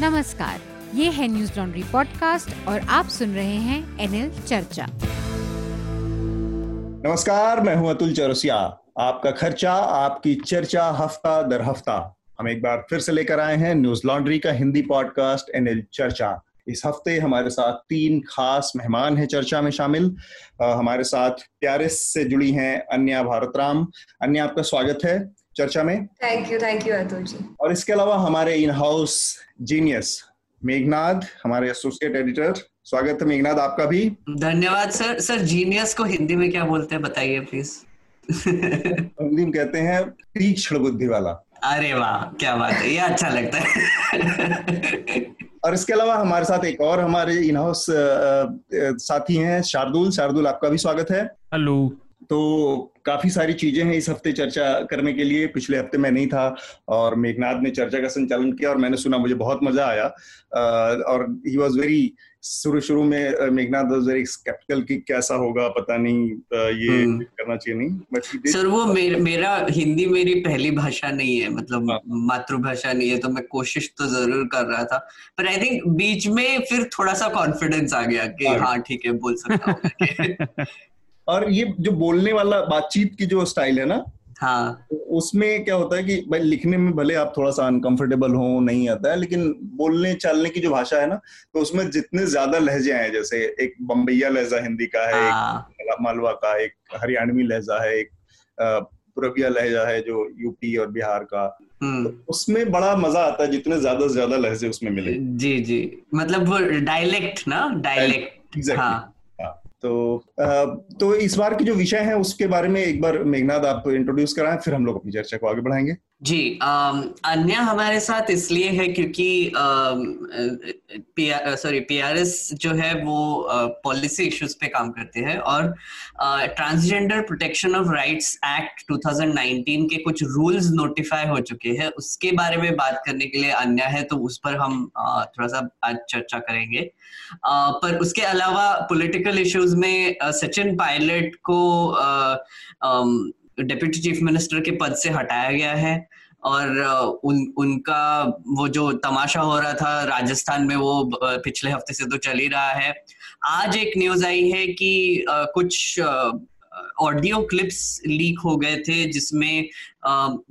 नमस्कार ये है न्यूज़ लॉन्ड्री पॉडकास्ट और आप सुन रहे हैं एनएल चर्चा। नमस्कार मैं हूँ अतुल चौरसिया। आपका खर्चा आपकी चर्चा हफ़्ता दर हफ़्ता। हम एक बार फिर से लेकर आए हैं न्यूज़ लॉन्ड्री का हिंदी पॉडकास्ट एनएल चर्चा। इस हफ़्ते हमारे साथ तीन खास मेहमान हैं चर्चा में शामिल। आ, हमारे साथ प्यारिस से जुड़ी हैं अन्या भारतराम। अन्या आपका स्वागत है। चर्चा में? Thank you thank you Atul ji और इसके अलावा हमारे इन हाउस जीनियस मेघनाथ हमारे एसोसिएट एडिटर स्वागत है मेघनाथ आपका भी। धन्यवाद सर। सर जीनियस को हिंदी में क्या बोलते हैं बताइए प्लीज़ हिंदी में कहते हैं तीक्ष्ण बुद्धि वाला। अरे वाह क्या बात है ये अच्छा लगता है। और इसके अलावा हमारे साथ एक और हमारे इन हाउस साथी हैं शार्दुल। शार्दुल आपका भी स्वागत है। हेलो तो काफ़ी सारी चीज़ें हैं इस हफ़्ते चर्चा करने के लिए। पिछले हफ़्ते मैं नहीं था और मेघनाथ ने चर्चा का संचालन किया और मैंने सुना मुझे बहुत मज़ा आया। और ही वॉज़ वेरी शुरू शुरू में मेघनाथ वाज वेरी स्केप्टिकल कि कैसा होगा पता नहीं ये हम्म। करना चाहिए नहीं बट सर वो मेर, मेरा हिंदी मेरी पहली भाषा नहीं है मतलब हाँ। मातृभाषा नहीं है तो मैं कोशिश तो ज़रूर कर रहा था पर आई थिंक बीच में फिर थोड़ा सा कॉन्फिडेंस आ गया कि हाँ, हाँ ठीक है बोल सकता हूँ और ये जो बोलने वाला बातचीत की जो स्टाइल है ना हाँ तो उसमें क्या होता है कि भाई लिखने में भले आप थोड़ा सा अनकंफर्टेबल हो नहीं आता है लेकिन बोलने चलने की जो भाषा है ना तो उसमें जितने ज़्यादा लहजे हैं जैसे एक बम्बैया लहजा हिंदी का है हाँ. एक मालवा का एक हरियाणवी लहजा है एक पूर्विया लहजा है जो यूपी और बिहार का हम्म। तो उसमें बड़ा मज़ा आता है जितने ज़्यादा से ज़्यादा लहजे उसमें मिले जी जी मतलब वो डायलेक्ट ना डायलेक्ट exactly. हाँ तो तो इस बार की जो विषय है उसके बारे में एक बार मेघनाथ आप इंट्रोड्यूस कराएँ, फिर हम लोग अपनी चर्चा को आगे बढ़ाएँगे। जी अन्य हमारे साथ इसलिए है क्योंकि सॉरी पीआरएस जो है वो पॉलिसी इश्यूज़ पे काम करते हैं और transgender protection of rights act 2019 के कुछ रूल्स नोटिफाई हो चुके हैं। उसके बारे में बात करने के लिए अन्य है तो उस पर हम थोड़ा सा आज चर्चा करेंगे। पर उसके अलावा पॉलिटिकल इश्यूज़ में सचिन पायलट को डिप्यूटी चीफ मिनिस्टर के पद से हटाया गया है और उन, उनका वो जो तमाशा हो रहा था राजस्थान में वो पिछले हफ़्ते से तो चल ही रहा है आज एक न्यूज़ आई है कि कुछ ऑडियो क्लिप्स लीक हो गए थे जिसमें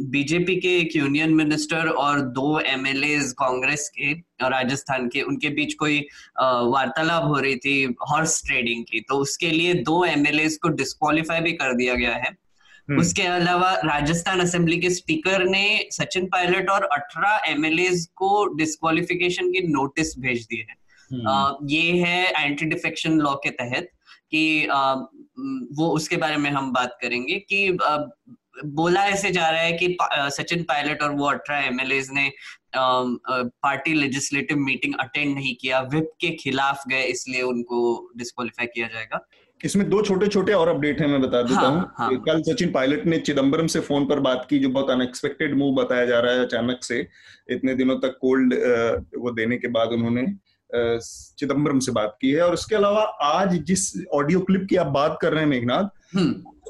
बीजेपी के एक यूनियन मिनिस्टर और दो एमएलए कांग्रेस के, राजस्थान के, उनके बीच कोई वार्तालाप हो रही थी हॉर्स ट्रेडिंग की तो उसके लिए दो एमएलए को डिस्कालीफाई भी कर दिया गया है। उसके अलावा राजस्थान असेंबली के स्पीकर ने सचिन पायलट और 18 एमएलए को डिस्कालिफिकेशन की नोटिस भेज दिए हैं। हम्म। ये है एंटी डिफेक्शन लॉ के तहत कि वो उसके बारे में हम बात करेंगे कि बोला ऐसे जा रहा है कि सचिन पायलट और वो अठारह एमएलए ने पार्टी लेजिस्लेटिव मीटिंग अटेंड नहीं किया विप के खिलाफ गए इसलिए उनको डिस्कालीफाई किया जाएगा। इसमें दो छोटे छोटे और अपडेट हैं मैं बता देता हाँ, हूँ हाँ. कल सचिन पायलट ने चिदम्बरम से फ़ोन पर बात की जो बहुत अनएक्सपेक्टेड मूव बताया जा रहा है अचानक से इतने दिनों तक कोल्ड वो देने के बाद उन्होंने चिदम्बरम से बात की है और उसके अलावा आज जिस ऑडियो क्लिप की आप बात कर रहे हैं मेघनाथ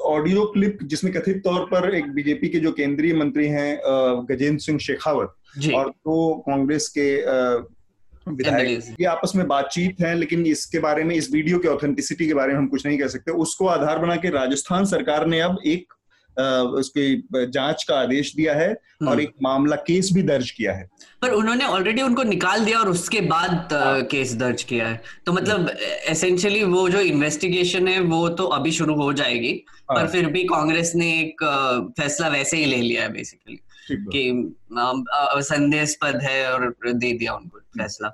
ऑडियो। क्लिप जिसमें कथित तौर पर एक बीजेपी के जो केंद्रीय मंत्री हैं गजेंद्र सिंह शेखावत और दो तो कांग्रेस के विधायक ये आपस में बातचीत है लेकिन इसके बारे में इस वीडियो के ऑथेंटिसिटी के बारे में हम कुछ नहीं कह सकते उसको आधार बना के राजस्थान सरकार ने अब एक उसकी जाँच का आदेश दिया है और हम्म। एक मामला केस भी दर्ज किया है पर उन्होंने ऑलरेडी उनको निकाल दिया और उसके बाद हाँ। केस दर्ज किया है तो मतलब एसेंशियली वो जो इन्वेस्टिगेशन है वो तो अभी शुरू हो जाएगी हाँ। पर फिर भी कांग्रेस ने एक फैसला वैसे ही ले लिया है बेसिकली कि संदेहास्पद है और दे दिया उनको फैसला।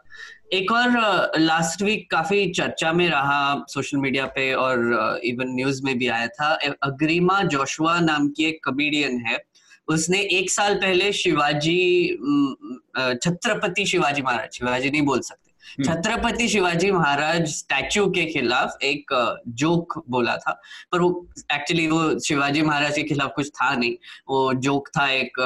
एक और लास्ट वीक काफ़ी चर्चा में रहा सोशल मीडिया पे और इवन न्यूज़ में भी आया था। अग्रिमा जोशुआ नाम की एक कमेडियन है। उसने एक साल पहले शिवाजी छत्रपति शिवाजी महाराज, शिवाजी नहीं बोल सकते। छत्रपति शिवाजी महाराज स्टैचू के खिलाफ एक जोक बोला था पर वो एक्चुअली वो शिवाजी महाराज के खिलाफ कुछ था नहीं। वो जोक था एक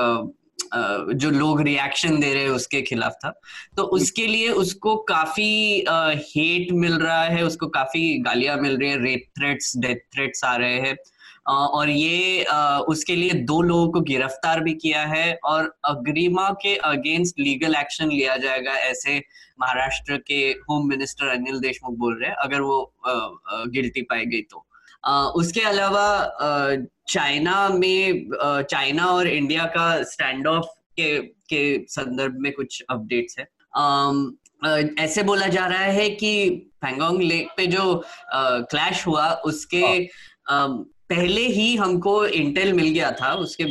जो लोग रिएक्शन दे रहे हैं उसके खिलाफ था। तो उसके लिए उसको काफ़ी हेट मिल रहा है उसको काफ़ी गालियाँ मिल रही है रेप थ्रेट्स डेथ थ्रेट्स आ रहे हैं। और ये उसके लिए दो लोगों को गिरफ़्तार भी किया है और अग्रिमा के अगेंस्ट लीगल एक्शन लिया जाएगा ऐसे महाराष्ट्र के होम मिनिस्टर अनिल देशमुख बोल रहे हैं अगर वो गिल्टी पाई गई तो उसके अलावा चाइना में चाइना और इंडिया का स्टैंड ऑफ़ के के संदर्भ में कुछ अपडेट्स है ऐसे बोला जा रहा है कि पैंगोंग लेक पे जो क्लैश हुआ उसके हाँ। पहले ही हमको इंटेल मिल गया था उसके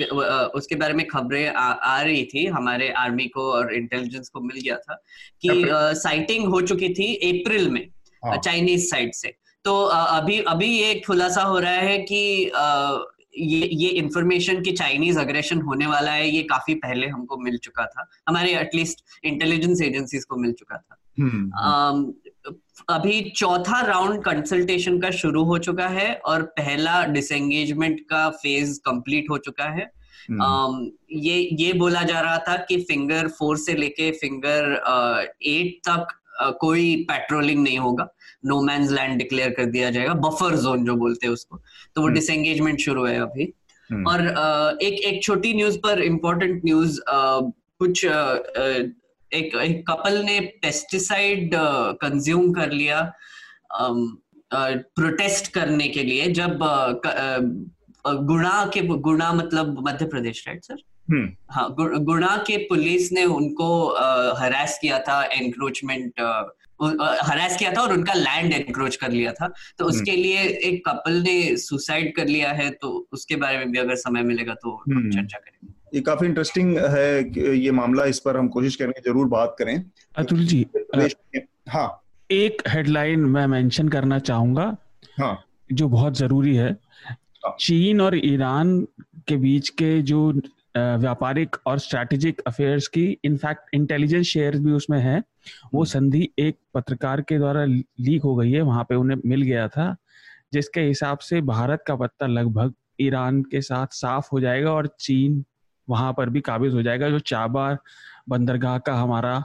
उसके बारे में खबरें आ, आ रही थी हमारे आर्मी को और इंटेलिजेंस को मिल गया था कि साइटिंग हो चुकी थी अप्रैल में चाइनीज़ हाँ। साइड से तो अभी अभी ये खुलासा हो रहा है कि ये ये इंफॉर्मेशन की चाइनीज़ अग्रेशन होने वाला है ये काफ़ी पहले हमको मिल चुका था हमारे एटलीस्ट इंटेलिजेंस एजेंसीज को मिल चुका था हम्म। अभी चौथा राउंड कंसल्टेशन का शुरू हो चुका है और पहला डिसएंगेजमेंट का फ़ेज़ कंप्लीट हो चुका है। Um, ये ये बोला जा रहा था कि फिंगर फोर से लेके फिंगर एट तक uh, कोई पेट्रोलिंग नहीं होगा। नो मैंस लैंड डिक्लेयर कर दिया जाएगा। बफर जोन जो बोलते हैं उसको। तो वो डिसएंगेजमेंट हम्म। शुरू है अभी। हम्म। और uh, एक एक छोटी न्यूज़ पर इम्पोर्टेंट न्यूज़ uh, कुछ uh, एक एक कपल ने पेस्टिसाइड कंज्यूम कर लिया प्रोटेस्ट करने के लिए जब गुणा के गुणा मतलब मध्य प्रदेश राइट सर हम्म। हाँ गुणा के पुलिस ने उनको हरास किया था एनक्रोचमेंट हरास किया था और उनका लैंड एनक्रोच कर लिया था तो उसके हम्म। लिए एक कपल ने सुसाइड कर लिया है तो उसके बारे में भी अगर समय मिलेगा तो हम्म। चर्चा करेंगे ये काफ़ी इंटरेस्टिंग है ये मामला इस पर हम कोशिश करेंगे ज़रूर बात करें अतुल जी हाँ एक हेडलाइन मैं मेंशन करना चाहूँगा हाँ जो बहुत ज़रूरी है हाँ। चीन और ईरान के बीच के जो व्यापारिक और स्ट्रैटेजिक अफेयर्स की इनफैक्ट इंटेलिजेंस शेयर भी उसमें है वो हम्म। संधि एक पत्रकार के द्वारा लीक हो गई है वहाँ पे उन्हें मिल गया था जिसके हिसाब से भारत का पत्ता लगभग ईरान के साथ साफ़ हो जाएगा और चीन वहाँ पर भी काबिज हो जाएगा। जो चाबार बंदरगाह का हमारा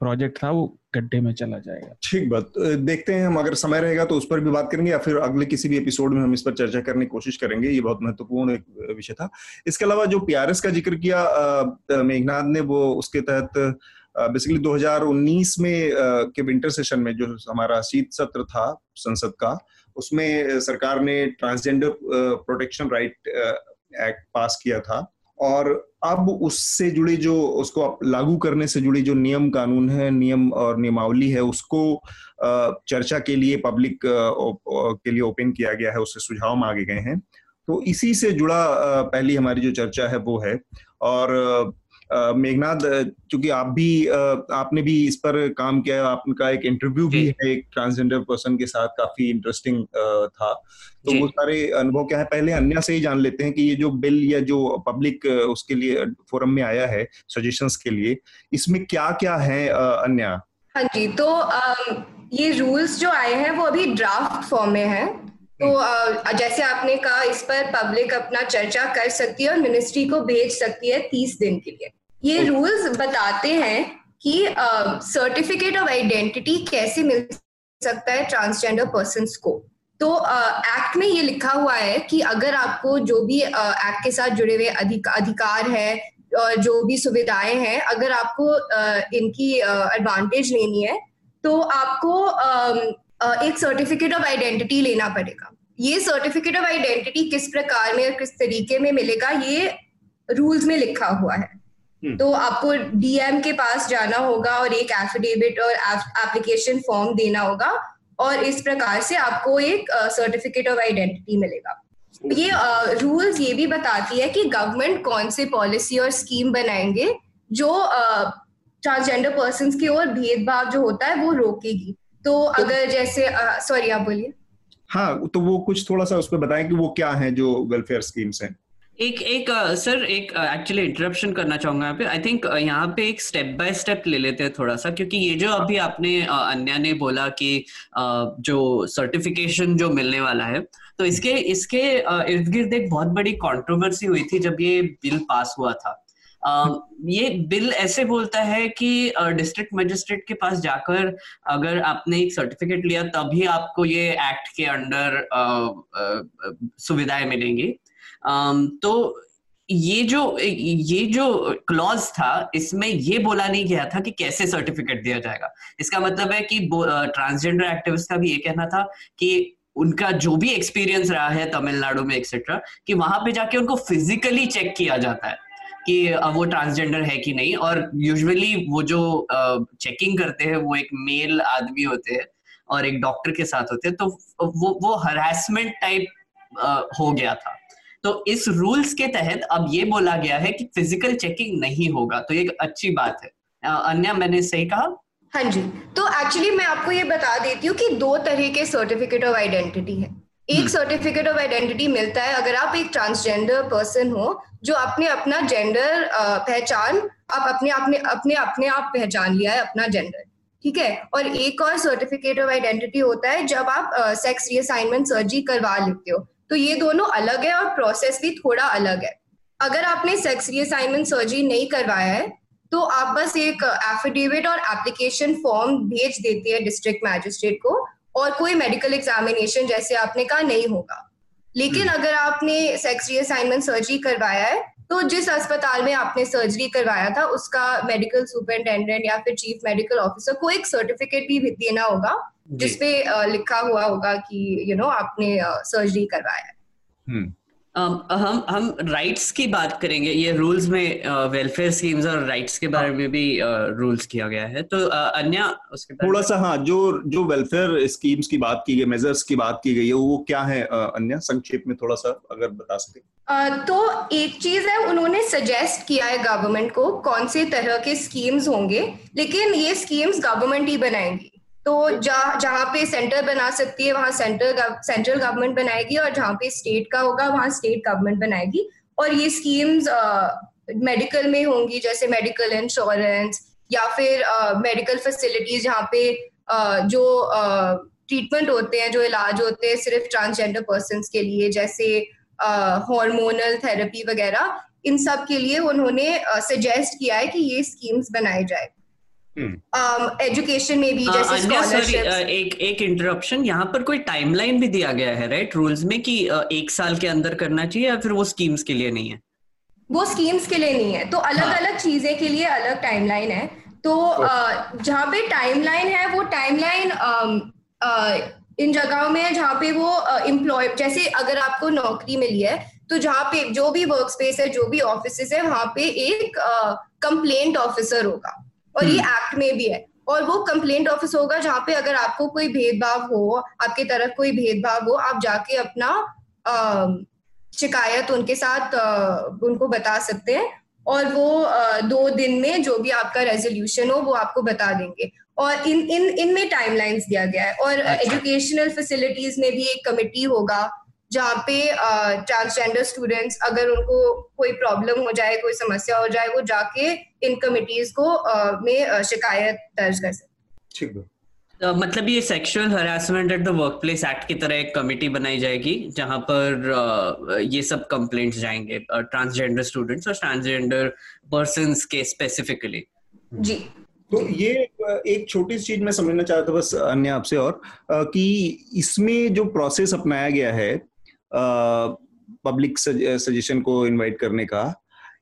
प्रोजेक्ट था, वो गड्ढे में चला जाएगा। ठीक बात। देखते हैं हम, अगर समय रहेगा तो उस पर भी बात करेंगे या फिर अगले किसी भी एपिसोड में हम इस पर चर्चा करने की कोशिश करेंगे। ये बहुत महत्वपूर्ण एक विषय था। इसके अलावा जो पीआरएस का ज़िक्र किया मेघनाथ ने, वो उसके तहत बेसिकली 2019 में के विंटर सेशन में जो हमारा शीत सत्र था, संसद का, उसमें सरकार ने transgender protection right act pass किया था। और अब उससे जुड़े जो, उसको लागू करने से जुड़े जो नियम कानून है, नियम और नियमावली है, उसको चर्चा के लिए पब्लिक के लिए ओपन किया गया है, उससे सुझाव मांगे गए हैं। तो इसी से जुड़ा पहली हमारी जो चर्चा है वो है। और मेघनाथ चूँकि आप भी आपने भी इस पर काम किया है आपका एक इंटरव्यू भी है एक ट्रांसजेंडर पर्सन के साथ काफ़ी इंटरेस्टिंग था। तो वो सारे अनुभव क्या है? पहले अन्य से ही जान लेते हैं कि ये जो बिल या जो पब्लिक उसके लिए फोरम में आया है सजेशंस के लिए इसमें क्या क्या है अन्य? हाँ जी तो ये रूल्स जो आए हैं वो अभी ड्राफ्ट फॉर्म में है। तो जैसे आपने कहा इस पर पब्लिक अपना चर्चा कर सकती है और मिनिस्ट्री को भेज सकती है तीस दिन के लिए। ये रूल्स बताते हैं कि सर्टिफिकेट ऑफ़ आइडेंटिटी कैसे मिल सकता है ट्रांसजेंडर पर्सन को तो एक्ट uh, में ये लिखा हुआ है कि अगर आपको जो भी एक्ट uh, के साथ जुड़े हुए अधिक, अधिकार है और जो भी सुविधाएँ हैं अगर आपको uh, इनकी एडवांटेज लेनी है तो आपको uh, एक सर्टिफिकेट ऑफ़ आइडेंटिटी लेना पड़ेगा ये सर्टिफिकेट ऑफ़ आइडेंटिटी किस प्रकार में और किस तरीके में मिलेगा ये रूल्स में लिखा हुआ है। तो आपको डीएम के पास जाना होगा और एक एफिडेविट और एप्लीकेशन फॉर्म देना होगा और इस प्रकार से आपको एक सर्टिफिकेट ऑफ़ आइडेंटिटी मिलेगा। ये रूल्स uh, ये भी बताती है कि गवर्नमेंट कौन से पॉलिसी और स्कीम बनाएँगे जो ट्रांसजेंडर uh, पर्सन की ओर भेदभाव जो होता है वो रोकेगी। तो, तो अगर जैसे सॉरी uh, आप बोलिए। हाँ तो वो कुछ थोड़ा सा उस पर बताएँ कि वो क्या है जो वेलफेयर स्कीम्स हैं। एक एक सर, एक एक्चुअली इंटरप्शन करना चाहूँगा यहाँ पे। आई थिंक यहाँ पे एक स्टेप बाय स्टेप ले लेते हैं थोड़ा सा, क्योंकि ये जो अभी आपने अन्या ने बोला कि जो सर्टिफिकेशन जो मिलने वाला है तो इसके इसके इर्द गिर्द एक बहुत बड़ी कंट्रोवर्सी हुई थी जब ये बिल पास हुआ था। ये बिल ऐसे बोलता है कि डिस्ट्रिक्ट मजिस्ट्रेट के पास जाकर अगर आपने एक सर्टिफिकेट लिया, तभी आपको ये एक्ट के अंडर सुविधाएँ मिलेंगी। तो ये जो ये जो क्लॉज था, इसमें ये बोला नहीं गया था कि कैसे सर्टिफिकेट दिया जाएगा। इसका मतलब है कि ट्रांसजेंडर एक्टिविस्ट का भी ये कहना था कि उनका जो भी एक्सपीरियंस रहा है तमिलनाडु में एक्सेट्रा कि वहाँ पे जाके उनको फिजिकली चेक किया जाता है कि अब वो ट्रांसजेंडर है कि नहीं। और यूजुअली वो जो चेकिंग करते हैं, वो एक मेल आदमी होते हैं और एक डॉक्टर के साथ होते हैं तो वो वो हरासमेंट टाइप हो गया था। तो इस रूल्स के तहत अब ये बोला गया है कि फ़िज़िकल चेकिंग नहीं होगा। तो ये अच्छी बात है। अन्य मैंने सही कहा? हाँ जी। तो एक्चुअली मैं आपको ये बता देती हूँ कि दो तरह के सर्टिफिकेट ऑफ़ आइडेंटिटी है। एक सर्टिफिकेट ऑफ़ आइडेंटिटी मिलता है अगर आप एक ट्रांसजेंडर पर्सन हो जो अपने अपना जेंडर पहचान आप अपने अपने अपने अपने आप पहचान लिया है अपना जेंडर ठीक है? और एक और सर्टिफिकेट ऑफ़ आइडेंटिटी होता है जब आप सेक्स रीअसाइनमेंट सर्जरी करवा लेते हो। तो ये दोनों अलग है और प्रोसेस भी थोड़ा अलग है अगर आपने सेक्स रीअसाइनमेंट सर्जरी नहीं करवाया है तो आप बस एक एफिडेविट और एप्लीकेशन फॉर्म भेज देते हैं डिस्ट्रिक्ट मैजिस्ट्रेट को और कोई मेडिकल एग्जामिनेशन जैसे आपने कहा नहीं होगा लेकिन हम्म। अगर आपने सेक्स रीअसाइनमेंट सर्जरी करवाया है तो जिस अस्पताल में आपने सर्जरी करवाया था उसका मेडिकल सुपरिटेंडेंट या फिर चीफ मेडिकल ऑफिसर को एक सर्टिफिकेट भी देना होगा जिसपे लिखा हुआ होगा कि यू नो आपने सर्जरी करवाया है। हम्म। Um, हम हम राइट्स की बात करेंगे। ये रूल्स में वेलफेयर uh, स्कीम्स और राइट्स के बारे हाँ। में भी रूल्स uh, किया गया है। तो uh, अन्य उसके थोड़ा सा हाँ जो जो वेलफेयर स्कीम्स की बात की गई मेजर्स की बात की गई है वो क्या है अन्य? संक्षेप में थोड़ा सा अगर बता सके। तो एक चीज़ है उन्होंने सजेस्ट किया है गवर्नमेंट को कौन से तरह के स्कीम्स होंगे लेकिन ये स्कीम्स गवर्नमेंट ही बनाएँगी। तो जहाँ जहाँ पे सेंटर बना सकती है वहाँ सेंटर सेंट्रल गवर्नमेंट बनाएगी और जहाँ पे स्टेट का होगा वहाँ स्टेट गवर्नमेंट बनाएगी। और ये स्कीम्स मेडिकल में होंगी जैसे मेडिकल इंश्योरेंस या फिर मेडिकल फैसिलिटीज़ जहाँ पे uh, जो ट्रीटमेंट होते हैं जो इलाज होते हैं सिर्फ़ ट्रांसजेंडर पर्सन के लिए जैसे हॉर्मोनल थेरेपी वगैरह इन सब के लिए उन्होंने सजेस्ट किया है कि ये स्कीम्स बनाई जाए। एजुकेशन में भी जैसे स्कॉलरशिप एक एक इंटरप्शन यहाँ पर कोई टाइमलाइन भी दिया गया है राइट रूल्स में कि एक साल के अंदर करना चाहिए या फिर वो स्कीम्स के लिए नहीं है? वो स्कीम्स के लिए नहीं है। तो अलग हाँ. अलग चीज़ें के लिए अलग टाइमलाइन है। तो uh, जहाँ पे टाइमलाइन है वो टाइमलाइन um, uh, इन जगहों में है जहाँ पे वो एम्प्लॉय uh, जैसे अगर आपको नौकरी मिली है तो जहाँ पे जो भी वर्क स्पेस है जो भी ऑफ़िस है वहाँ पे एक कंप्लेंट ऑफिसर होगा। और ये एक्ट हम्म। में भी है। और वो कंप्लेंट ऑफ़िस होगा जहाँ पे अगर आपको कोई भेदभाव हो आपके तरफ़ कोई भेदभाव हो आप जाके अपना शिकायत उनके साथ उनको बता सकते हैं। और वो दो दिन में जो भी आपका रेजोल्यूशन हो वो आपको बता देंगे। और इन इन इनमें टाइमलाइंस दिया गया है। और एजुकेशनल अच्छा। फैसिलिटीज़ में भी एक कमिटी होगा। जहाँ पे ट्रांसजेंडर स्टूडेंट्स अगर उनको कोई प्रॉब्लम हो जाए कोई समस्या हो जाए वो जाके इन कमिटीज को में शिकायत दर्ज कर सकते ठीक है। Uh, मतलब ये sexual harassment at the workplace act की तरह एक कमेटी बनाई जाएगी जहाँ पर uh, ये सब कंप्लेंट्स जाएँगे ट्रांसजेंडर स्टूडेंट्स और ट्रांसजेंडर पर्सन के स्पेसिफिकली जी। तो ये एक छोटी सी चीज़ मैं समझना चाहता था बस अन्य आपसे और कि इसमें जो प्रोसेस अपनाया गया है पब्लिक सजेशन को इनवाइट करने का।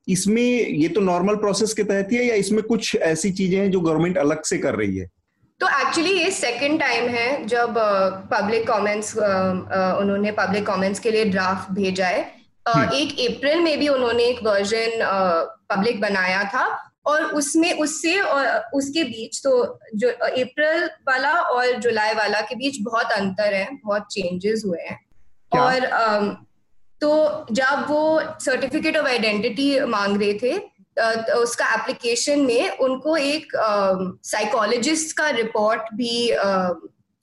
इसमें ये तो नॉर्मल प्रोसेस के तहत ही है या इसमें कुछ ऐसी चीज़ें हैं जो गवर्नमेंट अलग से कर रही है? तो एक्चुअली ये सेकंड टाइम है जब public uh, comments uh, uh, उन्होंने पब्लिक कमेंट्स के लिए ड्राफ्ट भेजा है। uh, एक अप्रैल में भी उन्होंने एक वर्जन पब्लिक uh, बनाया था और उसमें उससे और उसके बीच तो जो अप्रैल वाला और जुलाई वाला के बीच बहुत अंतर है बहुत चेंजेस हुए हैं। क्या? और तो जब वो सर्टिफिकेट ऑफ़ आइडेंटिटी मांग रहे थे तो उसका एप्लीकेशन में उनको एक साइकोलॉजिस्ट का रिपोर्ट भी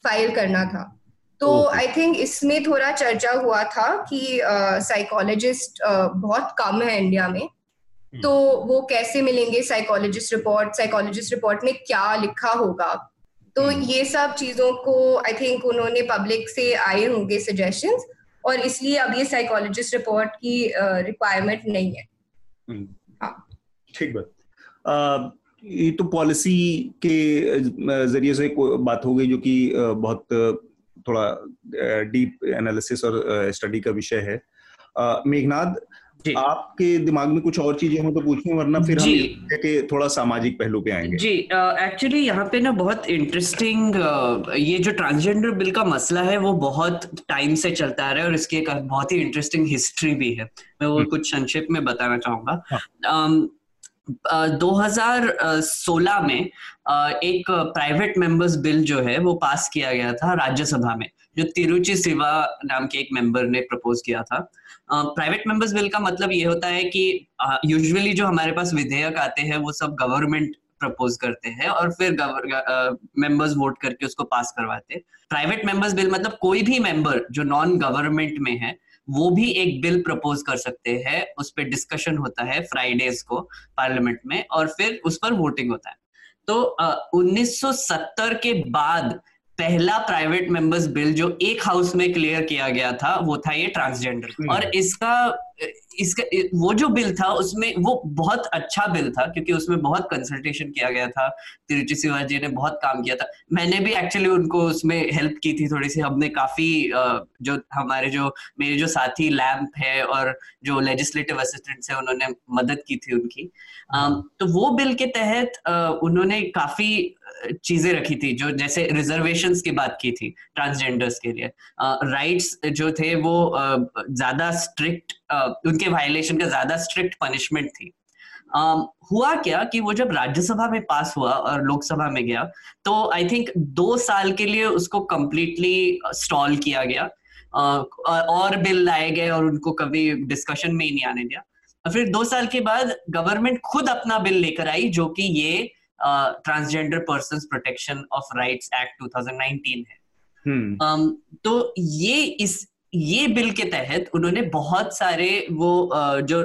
फ़ाइल करना था तो आई थिंक इसमें थोड़ा चर्चा हुआ था कि साइकोलॉजिस्ट बहुत कम है इंडिया में hmm. तो वो कैसे मिलेंगे साइकोलॉजिस्ट रिपोर्ट साइकोलॉजिस्ट रिपोर्ट में क्या लिखा होगा तो hmm. ये सब चीज़ों को आई थिंक उन्होंने पब्लिक से आए होंगे सजेशंस और इसलिए अब ये साइकोलॉजिस्ट रिपोर्ट की रिक्वायरमेंट नहीं है। हम्म। हाँ। ठीक बात। ये तो पॉलिसी के ज़रिए से बात हो गई जो कि बहुत थोड़ा डीप एनालिसिस और स्टडी का विषय है। मेघनाथ आपके दिमाग में कुछ और चीज़ें हो तो पूछें वरना फिर हम के थोड़ा सामाजिक पहलू पे आएँगे। जी एक्चुअली uh, यहाँ पे ना बहुत इंटरेस्टिंग uh, ये जो ट्रांसजेंडर बिल का मसला है वो बहुत टाइम से चलता आ रहा है और इसकी एक बहुत ही इंटरेस्टिंग हिस्ट्री भी है। मैं वो हम्म। कुछ संक्षिप्त में बताना चाहूँगा। हाँ. um, 2016 में uh, एक प्राइवेट मेंबर्स बिल जो है वो पास किया गया था राज्यसभा में जो तिरुचि सिवा नाम के एक मेंबर ने प्रपोज किया था। प्राइवेट मेंबर्स बिल का मतलब ये होता है कि यूजुअली uh, जो हमारे पास विधेयक आते हैं वो सब गवर्नमेंट प्रपोज करते हैं और फिर मेंबर्स वोट करके उसको पास करवाते हैं। प्राइवेट मेंबर्स बिल मतलब कोई भी मेंबर जो नॉन गवर्नमेंट में है वो भी एक बिल प्रपोज कर सकते हैं। उस पर डिस्कशन होता है फ्राइडेज को पार्लियामेंट में और फिर उस पर वोटिंग होता है। तो सौ सत्तर के बाद पहला प्राइवेट मेंबर्स बिल जो एक हाउस में क्लियर किया गया था वो था ये ट्रांसजेंडर हम्म। और इसका इसका वो जो बिल था उसमें वो बहुत अच्छा बिल था क्योंकि उसमें बहुत कंसल्टेशन किया गया था। तिरुचि शिवाजी ने बहुत काम किया था। मैंने भी एक्चुअली उनको उसमें हेल्प की थी थोड़ी सी। हमने काफ़ी जो हमारे जो मेरे जो साथी लैम्प है और जो लेजिस्लेटिव असिस्टेंट्स है उन्होंने मदद की थी उनकी। तो वो बिल के तहत उन्होंने काफ़ी चीज़ें रखी थी जो जैसे रिजर्वेशन की बात की थी ट्रांसजेंडर्स के लिए। राइट्स जो थे वो ज़्यादा स्ट्रिक्ट उनके वायलेशन का ज़्यादा स्ट्रिक्ट पनिशमेंट थी। Um, हुआ क्या कि वो जब राज्यसभा में पास हुआ और लोकसभा में गया तो आई थिंक दो साल के लिए उसको कंप्लीटली स्टॉल किया गया। uh, और बिल लाए गए और उनको कभी डिस्कशन में ही नहीं आने दिया। फिर दो साल के बाद गवर्नमेंट खुद अपना बिल लेकर आई जो कि ये transgender person protection of rights act 2019 है hmm. um, तो ये इस ये बिल के तहत उन्होंने बहुत सारे वो जो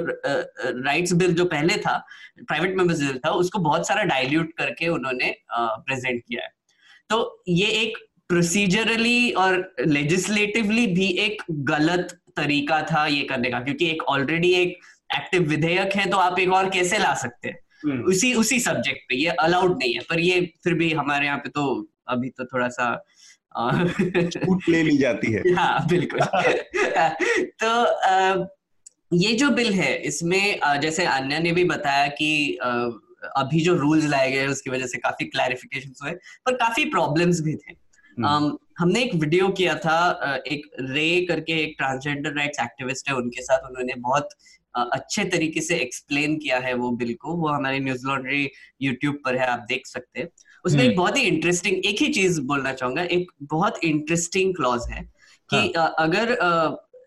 राइट्स बिल जो पहले था प्राइवेट मेंबर्स बिल था उसको बहुत सारा डाइल्यूट करके उन्होंने प्रेजेंट किया है तो ये एक प्रोसीजरली और लेजिस्लेटिवली भी एक गलत तरीका था ये करने का क्योंकि एक ऑलरेडी एक एक्टिव विधेयक है तो आप एक और कैसे ला सकते हैं। उसी उसी सब्जेक्ट पे ये अलाउड नहीं है पर ये फिर भी हमारे यहाँ पे तो अभी तो थोड़ा सा छूट ले ली जाती है। हाँ बिल्कुल। तो ये जो बिल है इसमें जैसे अन्य ने भी बताया कि अभी जो रूल्स लाए गए उसकी वजह से काफ़ी क्लैरिफिकेशन हुए पर काफ़ी प्रॉब्लम्स भी थे। um, हमने एक वीडियो किया था एक रे करके एक ट्रांसजेंडर राइट्स एक्टिविस्ट है उनके साथ उन्होंने बहुत अच्छे तरीके से एक्सप्लेन किया है वो बिल को वो हमारे न्यूज़ लॉन्ड्री यूट्यूब पर है आप देख सकते हैं उसमें एक हम्म। बहुत ही इंटरेस्टिंग एक ही चीज़ बोलना चाहूँगा एक बहुत इंटरेस्टिंग क्लॉज है कि हाँ. अगर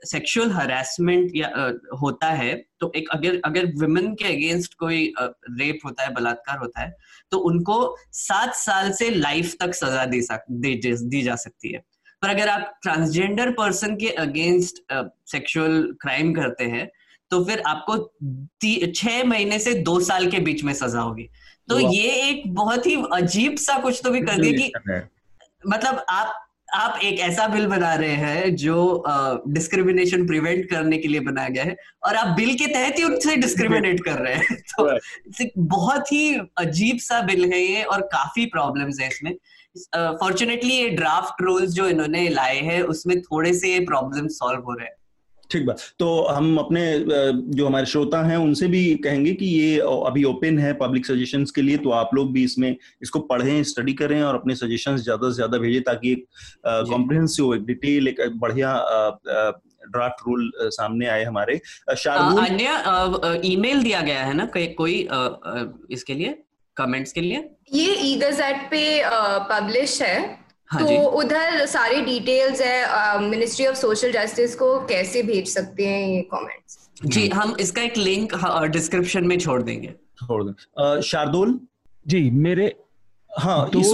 सेक्सुअल हरासमेंट या आ, होता है तो एक अगर अगर वुमेन के अगेंस्ट कोई आ, रेप होता है बलात्कार होता है तो उनको सात साल से लाइफ तक सजा दी सक दी, दी जा सकती है पर अगर आप ट्रांसजेंडर पर्सन के अगेंस्ट सेक्सुअल क्राइम करते हैं तो फिर आपको छह महीने से दो साल के बीच में सजा होगी। तो ये एक बहुत ही अजीब सा कुछ तो भी कर दिया कि मतलब आप आप एक ऐसा बिल बना रहे हैं जो डिस्क्रिमिनेशन प्रिवेंट करने के लिए बनाया गया है और आप बिल के तहत ही उनसे डिस्क्रिमिनेट कर रहे हैं। तो बहुत ही अजीब सा बिल है ये और काफ़ी प्रॉब्लम्स है इसमें। फॉर्चुनेटली uh, ये ड्राफ्ट रूल्स जो इन्होंने लाए हैं उसमें थोड़े से प्रॉब्लम सॉल्व हो रहे हैं। ठीक बात। तो हम अपने जो हमारे श्रोता हैं उनसे भी कहेंगे कि ये अभी ओपन है पब्लिक सजेशंस के लिए तो आप लोग भी इसमें इसको पढ़ें स्टडी करें और अपने सजेशंस ज़्यादा से ज़्यादा भेजें ताकि एक कॉम्प्रिहेंसिव एक डिटेल एक बढ़िया ड्राफ्ट रूल सामने आए हमारे। अन्य ईमेल दिया गया है ना कोई कोई इसके लिए कमेंट्स के लिए? ये ई गजेट पे पब्लिश है। हाँ तो उधर सारे डिटेल्स है मिनिस्ट्री ऑफ़ सोशल जस्टिस को कैसे भेज सकते हैं ये कमेंट्स जी हम इसका एक लिंक डिस्क्रिप्शन में छोड़ देंगे। छोड़ दें। शार्दुल? जी मेरे हाँ तो, इस,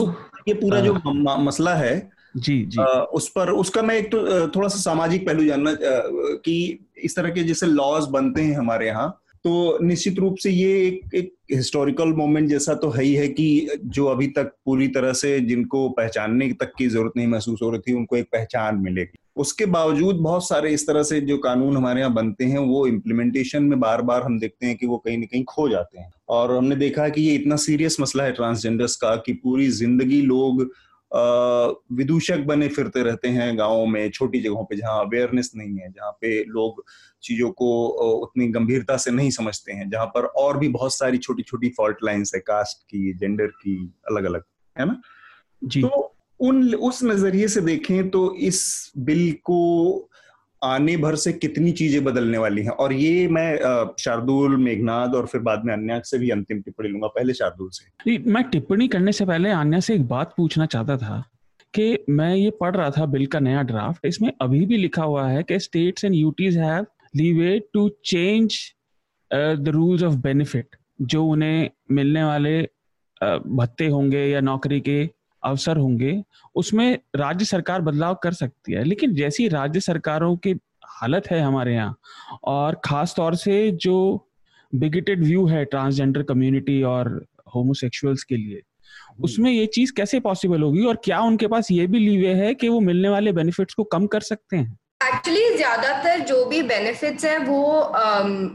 ये पूरा जो मसला है जी जी। आ, उस पर उसका मैं एक तो थोड़ा सा सामाजिक पहलू जानना कि इस तरह के जैसे लॉज बनते हैं हमारे यहाँ तो निश्चित रूप से ये एक एक हिस्टोरिकल मोमेंट जैसा तो है ही है कि जो अभी तक पूरी तरह से जिनको पहचानने तक की ज़रूरत नहीं महसूस हो रही थी, उनको एक पहचान मिलेगी। उसके बावजूद बहुत सारे इस तरह से जो कानून हमारे यहाँ बनते हैं, वो इम्प्लीमेंटेशन में बार बार हम देखते हैं कि वो कहीं ना कहीं खो जाते हैं। और हमने देखा है कि ये इतना सीरियस मसला है ट्रांसजेंडर्स का कि पूरी ज़िंदगी लोग विदूषक बने फिरते रहते हैं गाँव में छोटी जगहों पे जहाँ अवेयरनेस नहीं है जहाँ पे लोग चीज़ों को उतनी गंभीरता से नहीं समझते हैं जहाँ पर और भी बहुत सारी छोटी छोटी फॉल्ट लाइन्स है कास्ट की जेंडर की अलग अलग है ना? जी। तो उन उस नज़रिए से देखें तो इस बिल को आने भर से कितनी चीज़ें बदलने वाली हैं? और ये मैं शार्दुल मेघनाथ और फिर बाद में अन्या से भी अंतिम टिप्पणी लूँगा, पहले शार्दुल से। मैं टिप्पणी करने से पहले अन्या से एक बात पूछना चाहता था कि मैं ये पढ़ रहा था बिल का नया ड्राफ्ट इसमें अभी भी लिखा हुआ है कि states and UTs have leeway to change the rules of benefit जो उन्हें मिलने वाले भत्ते होंगे या नौकरी के अवसर होंगे उसमें राज्य सरकार बदलाव कर सकती है। लेकिन जैसी राज्य सरकारों की हालत है हमारे यहाँ और खास तौर से जो बिगेटेड व्यू है ट्रांसजेंडर कम्युनिटी और होमोसेक्सुअल्स के लिए। उसमें ये चीज़ कैसे पॉसिबल होगी और क्या उनके पास ये भी लीवे है कि वो मिलने वाले बेनिफिट्स को कम कर सकते हैं? एक्चुअली ज़्यादातर जो भी बेनिफिट्स हैं वो um,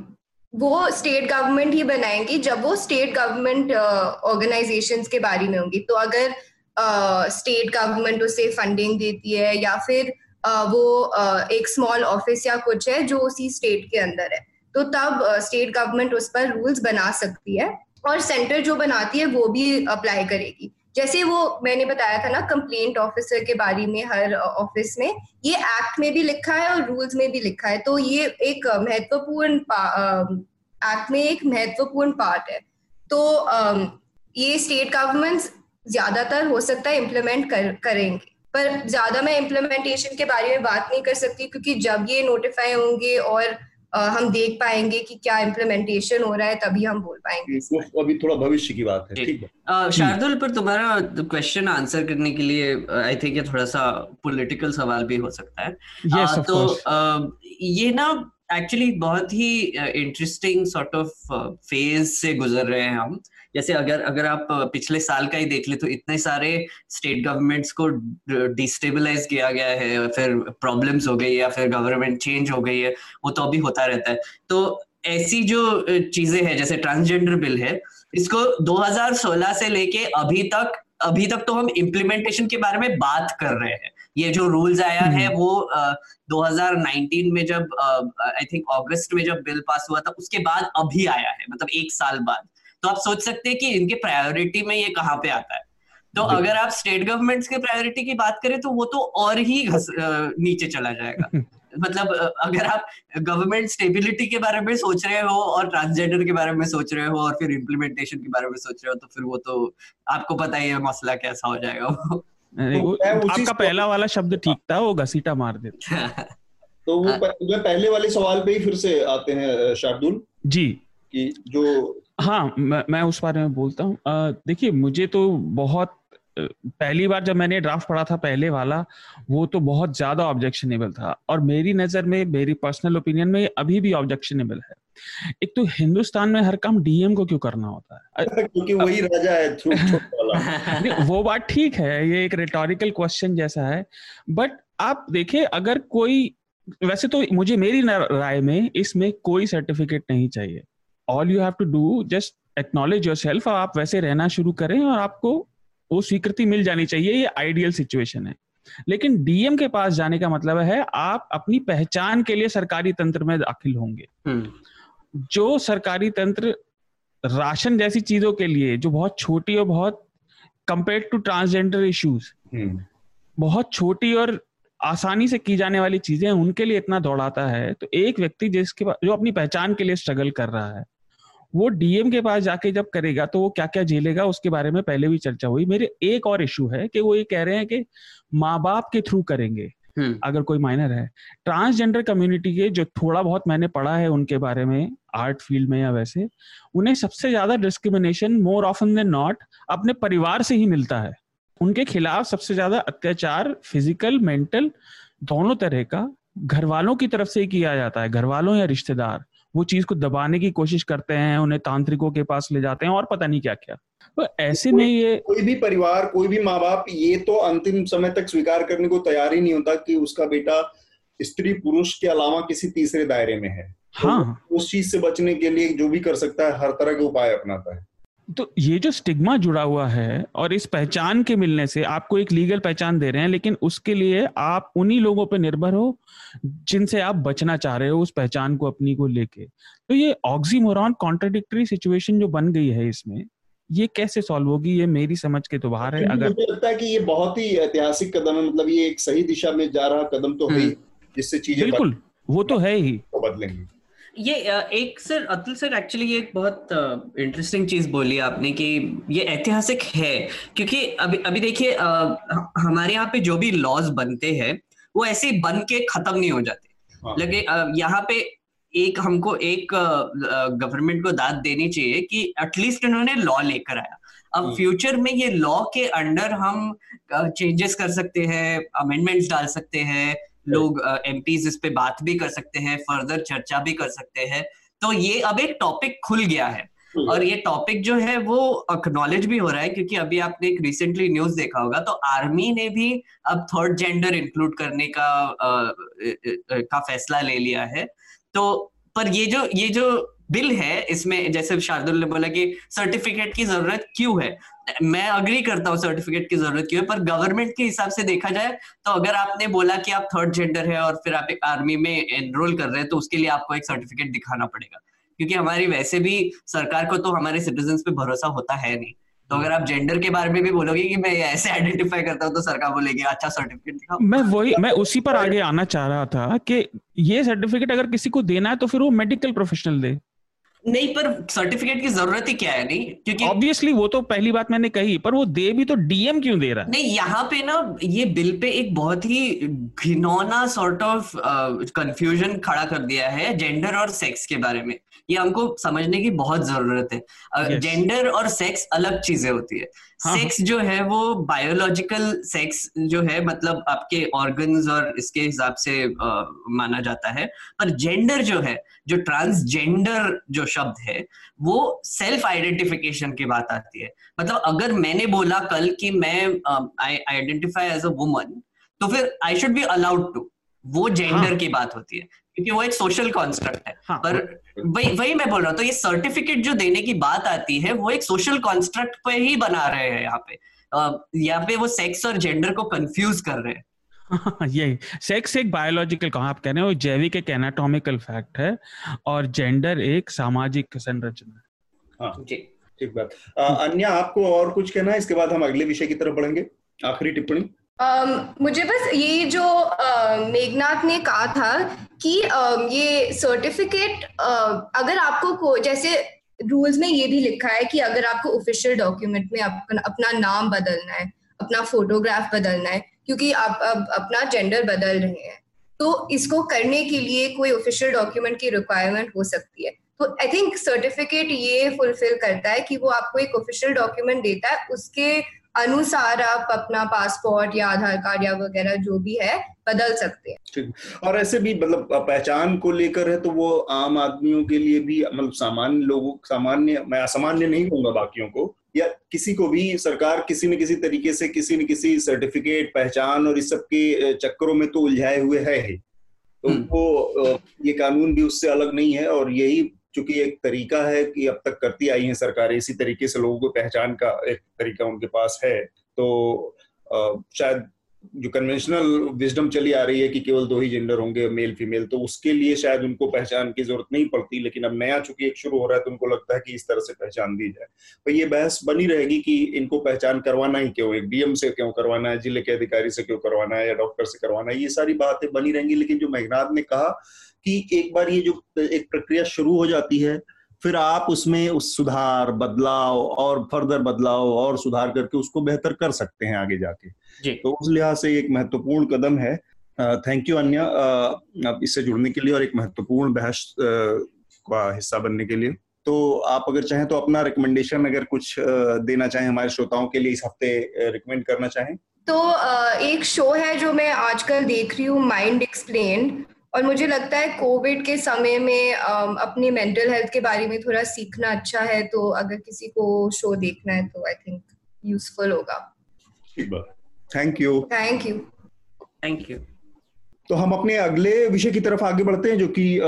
वो स्टेट गवर्नमेंट ही बनाएँगी जब वो स्टेट गवर्नमेंट ऑर्गेनाइजेशन के बारे में होंगी। तो अगर स्टेट गवर्नमेंट उसे फंडिंग देती है या फिर वो एक स्मॉल ऑफ़िस या कुछ है जो उसी स्टेट के अंदर है। तो तब स्टेट गवर्नमेंट उस पर रूल्स बना सकती है और सेंटर जो बनाती है वो भी अप्लाई करेगी। जैसे वो, मैंने बताया था ना कंप्लेंट ऑफिसर के बारे में, हर ऑफ़िस में, ये एक्ट में भी लिखा है और रूल्स में भी लिखा है। तो ये एक महत्वपूर्ण एक्ट में एक महत्वपूर्ण पार्ट है। तो ये स्टेट गवर्नमेंट्स ज़्यादातर हो सकता है इम्प्लीमेंट कर, करेंगे। पर ज़्यादा मैं इम्प्लीमेंटेशन के बारे में बात नहीं कर सकती क्योंकि जब ये नोटिफाई होंगे और आ, हम देख पाएँगे कि क्या इम्प्लीमेंटेशन हो रहा है तभी हम बोल पाएँगे। अभी थोड़ा भविष्य की बात है ठीक है? शार्दुल पर तुम्हारा क्वेश्चन आंसर करने के लिए आई थिंक ये थोड़ा सा पॉलिटिकल सवाल भी हो सकता है। yes, uh, तो uh, ये ना एक्चुअली बहुत ही इंटरेस्टिंग सॉर्ट ऑफ़ फ़ेज़ से गुजर रहे हैं हम। जैसे अगर अगर आप पिछले साल का ही देख ले तो इतने सारे स्टेट गवर्नमेंट्स को डिस्टेबलाइज किया गया है फिर प्रॉब्लम्स हो गई या फिर गवर्नमेंट चेंज हो गई है वो तो अभी होता रहता है। तो ऐसी जो चीज़ें हैं जैसे ट्रांसजेंडर बिल है इसको 2016 से लेके अभी तक अभी तक तो हम इम्प्लीमेंटेशन के बारे में बात कर रहे हैं। ये जो रूल्स आया है हम्म। वो uh, 2019 में जब आई थिंक अगस्त में जब बिल पास हुआ था उसके बाद अभी आया है मतलब एक साल बाद। तो आप सोच सकते हैं कि इनके प्रायोरिटी में ये कहाँ पे आता है। तो अगर आप स्टेट गवर्नमेंट्स के प्रायोरिटी की बात करें तो वो तो और ही घस, नीचे चला जाएगा। मतलब अगर आप गवर्नमेंट स्टेबिलिटी के बारे में सोच रहे हो और ट्रांसजेंडर के बारे में सोच रहे हो और फिर इम्प्लीमेंटेशन के बारे में सोच रहे हो तो फिर वो तो आपको पता ही है मसला कैसा हो जाएगा वो। तो आपका पहला वाला शब्द ठीक था वो घसीटा मार देता। तो वो पहले वाले सवाल पे ही फिर से आते हैं शार्दुल। जी। कि जो हाँ मैं, मैं उस बारे में बोलता हूँ। देखिए मुझे तो बहुत पहली बार जब मैंने ड्राफ्ट पढ़ा था पहले वाला वो तो बहुत ज़्यादा ऑब्जेक्शनेबल था। और मेरी नज़र में मेरी पर्सनल ओपिनियन में अभी भी ऑब्जेक्शनेबल है। एक तो हिंदुस्तान में हर काम डीएम को क्यों करना होता है? क्योंकि वही राजा है वो बात ठीक है ये एक रिटोरिकल क्वेश्चन जैसा है। बट आप देखिए अगर कोई वैसे तो मुझे मेरी राय में इसमें कोई सर्टिफिकेट नहीं चाहिए। All you have to do just acknowledge yourself आप वैसे रहना शुरू करें और आपको वो स्वीकृति मिल जानी चाहिए ये आइडियल सिचुएशन है। लेकिन डीएम के पास जाने का मतलब है आप अपनी पहचान के लिए सरकारी तंत्र में दाखिल होंगे। हम्म। जो सरकारी तंत्र राशन जैसी चीज़ों के लिए जो बहुत छोटी और बहुत कंपेयर टू ट्रांसजेंडर इश्यूज़ बहुत छोटी और आसानी से की जाने वाली चीज़ें उनके लिए इतना दौड़ाता है तो एक व्यक्ति जिसके जो अपनी पहचान के लिए स्ट्रगल कर रहा है वो डीएम के पास जाके जब करेगा तो वो क्या क्या झेलेगा उसके बारे में पहले भी चर्चा हुई। मेरे एक और इशू है कि वो ये कह रहे हैं कि माँ बाप के थ्रू करेंगे हम्म। अगर कोई माइनर है। ट्रांसजेंडर कम्युनिटी के जो थोड़ा बहुत मैंने पढ़ा है उनके बारे में आर्ट फ़ील्ड में या वैसे उन्हें सबसे ज़्यादा discrimination more often than not अपने परिवार से ही मिलता है। उनके खिलाफ सबसे ज़्यादा अत्याचार फ़िज़िकल मेंटल दोनों तरह का घर वालों की तरफ़ से ही किया जाता है घर वालों या रिश्तेदार। वो चीज़ को दबाने की कोशिश करते हैं उन्हें तांत्रिकों के पास ले जाते हैं और पता नहीं क्या क्या तो ऐसे में ये कोई भी परिवार कोई भी माँ बाप ये तो अंतिम समय तक स्वीकार करने को तैयार ही नहीं होता कि उसका बेटा स्त्री पुरुष के अलावा किसी तीसरे दायरे में है। तो हाँ। तो उस चीज़ से बचने के लिए जो भी कर सकता है हर तरह के उपाय अपनाता है। तो ये जो स्टिग्मा जुड़ा हुआ है और इस पहचान के मिलने से आपको एक लीगल पहचान दे रहे हैं लेकिन उसके लिए आप उन्हीं लोगों पर निर्भर हो जिनसे आप बचना चाह रहे हो उस पहचान को अपनी को लेके। तो ये ऑक्सीमोरॉन कॉन्ट्राडिक्टरी सिचुएशन जो बन गई है इसमें ये कैसे सॉल्व होगी ये मेरी समझ के तो बाहर है अगर मुझे लगता है कि ये बहुत ही ऐतिहासिक कदम है मतलब ये एक सही दिशा में जा रहा कदम तो है हम्म। जिससे चीज़ें बिल्कुल वो तो है ही। तो बदलेंगी। ये एक सर अतुल सर एक्चुअली ये एक बहुत इंटरेस्टिंग चीज़ बोली आपने कि ये ऐतिहासिक है क्योंकि अभी अभी देखिए हमारे यहाँ पे जो भी लॉज बनते हैं वो ऐसे बन के खत्म नहीं हो जाते हाँ। लेकिन यहाँ पे एक हमको एक गवर्नमेंट को दाद देनी चाहिए कि एटलीस्ट इन्होंने लॉ लेकर आया अब फ्यूचर हम्म। में ये लॉ के अंडर हम चेंजेस कर सकते हैं अमेंडमेंट्स डाल सकते हैं लोग एम इस पे बात भी कर सकते हैं फर्दर चर्चा भी कर सकते हैं। तो ये अब एक टॉपिक खुल गया है। और ये टॉपिक जो है वो अक्नॉलेज भी हो रहा है क्योंकि अभी आपने एक रिसेंटली न्यूज़ देखा होगा तो आर्मी ने भी अब थर्ड जेंडर इंक्लूड करने का आ, आ, आ, का फैसला ले लिया है। तो पर ये जो ये जो बिल है इसमें जैसे शार्दुल ने बोला कि सर्टिफिकेट की ज़रूरत क्यों है? मैं अग्री करता हूँ सर्टिफिकेट की ज़रूरत क्यों है पर गवर्नमेंट के हिसाब से देखा जाए तो अगर आपने बोला कि आप थर्ड जेंडर है और फिर आप एक आर्मी में एनरोल कर रहे हैं तो उसके लिए आपको एक सर्टिफिकेट दिखाना पड़ेगा। क्योंकि हमारी वैसे भी सरकार को तो हमारे सिटीजन पे भरोसा होता है नहीं। तो अगर आप जेंडर के बारे में भी बोलोगे कि मैं ऐसे आइडेंटिफाई करता हूँ तो सरकार बोलेगी अच्छा सर्टिफिकेट दिखाओ। मैं वही, मैं उसी पर आगे आना चाह रहा था कि ये सर्टिफिकेट अगर किसी को देना है तो फिर वो मेडिकल प्रोफेशनल दे। नहीं पर सर्टिफिकेट की ज़रूरत ही क्या है? नहीं क्योंकि ऑब्वियसली वो तो पहली बात मैंने कही पर वो दे भी तो डीएम क्यों दे रहा है? नहीं यहाँ पे ना ये बिल पे एक बहुत ही घिनौना सॉर्ट ऑफ़ कंफ्यूजन खड़ा कर दिया है जेंडर और सेक्स के बारे में। ये हमको समझने की बहुत ज़रूरत है। Gender yes. और सेक्स अलग चीज़ें होती है। हाँ, सेक्स हाँ। जो है वो बायोलॉजिकल सेक्स जो है मतलब आपके ऑर्गन्स और इसके हिसाब से आ, माना जाता है। पर जेंडर जो है जो ट्रांसजेंडर जो शब्द है वो सेल्फ आइडेंटिफिकेशन की बात आती है। मतलब अगर मैंने बोला कल कि मैं I identify as a woman तो फिर I should be allowed to वो जेंडर हाँ. की बात होती है क्योंकि वो एक सोशल कॉन्स्ट्रक्ट है। हाँ, पर वही वही मैं बोल रहा हूँ तो ये सर्टिफिकेट जो देने की बात आती है वो एक सोशल कॉन्स्ट्रक्ट पे ही बना रहे हैं यहाँ पे। यहाँ पे वो सेक्स और जेंडर को कंफ्यूज कर रहे हैं। यही सेक्स एक बायोलॉजिकल कहा आप कह रहे हैं जैविक एक एनाटॉमिकल फैक्ट है और जेंडर एक सामाजिक संरचना हाँ। जी। ठीक बात। अन्य आपको और कुछ कहना है? इसके बाद हम अगले विषय की तरफ़ बढ़ेंगे। आखिरी टिप्पणी। Um, मुझे बस ये जो uh, मेघनाथ ने कहा था कि uh, ये सर्टिफिकेट uh, अगर आपको को जैसे रूल्स में ये भी लिखा है कि अगर आपको ऑफिशियल डॉक्यूमेंट में अपना अपना नाम बदलना है अपना फोटोग्राफ बदलना है, क्योंकि आप, अब अपना जेंडर बदल रहे हैं। तो इसको करने के लिए कोई ऑफिशियल डॉक्यूमेंट की रिक्वायरमेंट हो सकती है। तो आई थिंक सर्टिफिकेट ये फुलफिल करता है कि वो आपको एक ऑफिशियल डॉक्यूमेंट देता है। उसके अनुसार आप अपना पासपोर्ट या आधार कार्ड या वगैरह जो भी है, बदल सकते हैं। ठीक। और ऐसे भी मतलब पहचान को लेकर है तो वो आम आदमियों के लिए भी मतलब सामान्य लोगों, सामान्य, मैं असामान्य नहीं कहूँगा बाकियों को या किसी को भी सरकार किसी न किसी तरीके से किसी न किसी सर्टिफिकेट पहचान और इस सब के चक्करों में तो उलझाए हुए है ही तो हम्म। वो ये कानून भी उससे अलग नहीं है और यही चूँकि एक तरीका है कि अब तक करती आई है सरकारें इसी तरीके से लोगों को पहचान का एक तरीका उनके पास है तो शायद जो कन्वेंशनल विजडम चली आ रही है कि केवल दो ही जेंडर होंगे मेल फीमेल तो उसके लिए शायद उनको पहचान की ज़रूरत नहीं पड़ती, लेकिन अब नया चूँकि एक शुरू हो रहा है तो उनको लगता है कि इस तरह से पहचान दी जाए। तो ये बहस बनी रहेगी कि इनको पहचान करवाना ही क्यों? एक डीएम से क्यों करवाना है? ज़िले के अधिकारी से क्यों करवाना है? या डॉक्टर से करवाना है? ये सारी बातें बनी रहेंगी, लेकिन जो मेघनाथ ने कहा कि एक बार ये जो एक प्रक्रिया शुरू हो जाती है फिर आप उसमें उस सुधार बदलाव और फर्दर बदलाव और सुधार करके उसको बेहतर कर सकते हैं आगे जाके। जी। तो उस लिहाज से एक महत्वपूर्ण कदम है। थैंक यू अन्य। आप इससे जुड़ने के लिए और एक महत्वपूर्ण बहस का हिस्सा बनने के लिए। तो आप अगर चाहें तो अपना रिकमेंडेशन अगर कुछ देना चाहें हमारे श्रोताओं के लिए इस हफ़्ते रिकमेंड करना चाहें। तो एक शो है जो मैं आजकल देख रही हूँ माइंड एक्सप्लेन और मुझे लगता है कोविड के समय में अपनी मेंटल हेल्थ के बारे में थोड़ा सीखना अच्छा है तो अगर किसी को शो देखना है तो आई थिंक यूजफुल होगा। Thank you thank you thank you तो हम अपने अगले विषय की तरफ़ आगे बढ़ते हैं जो कि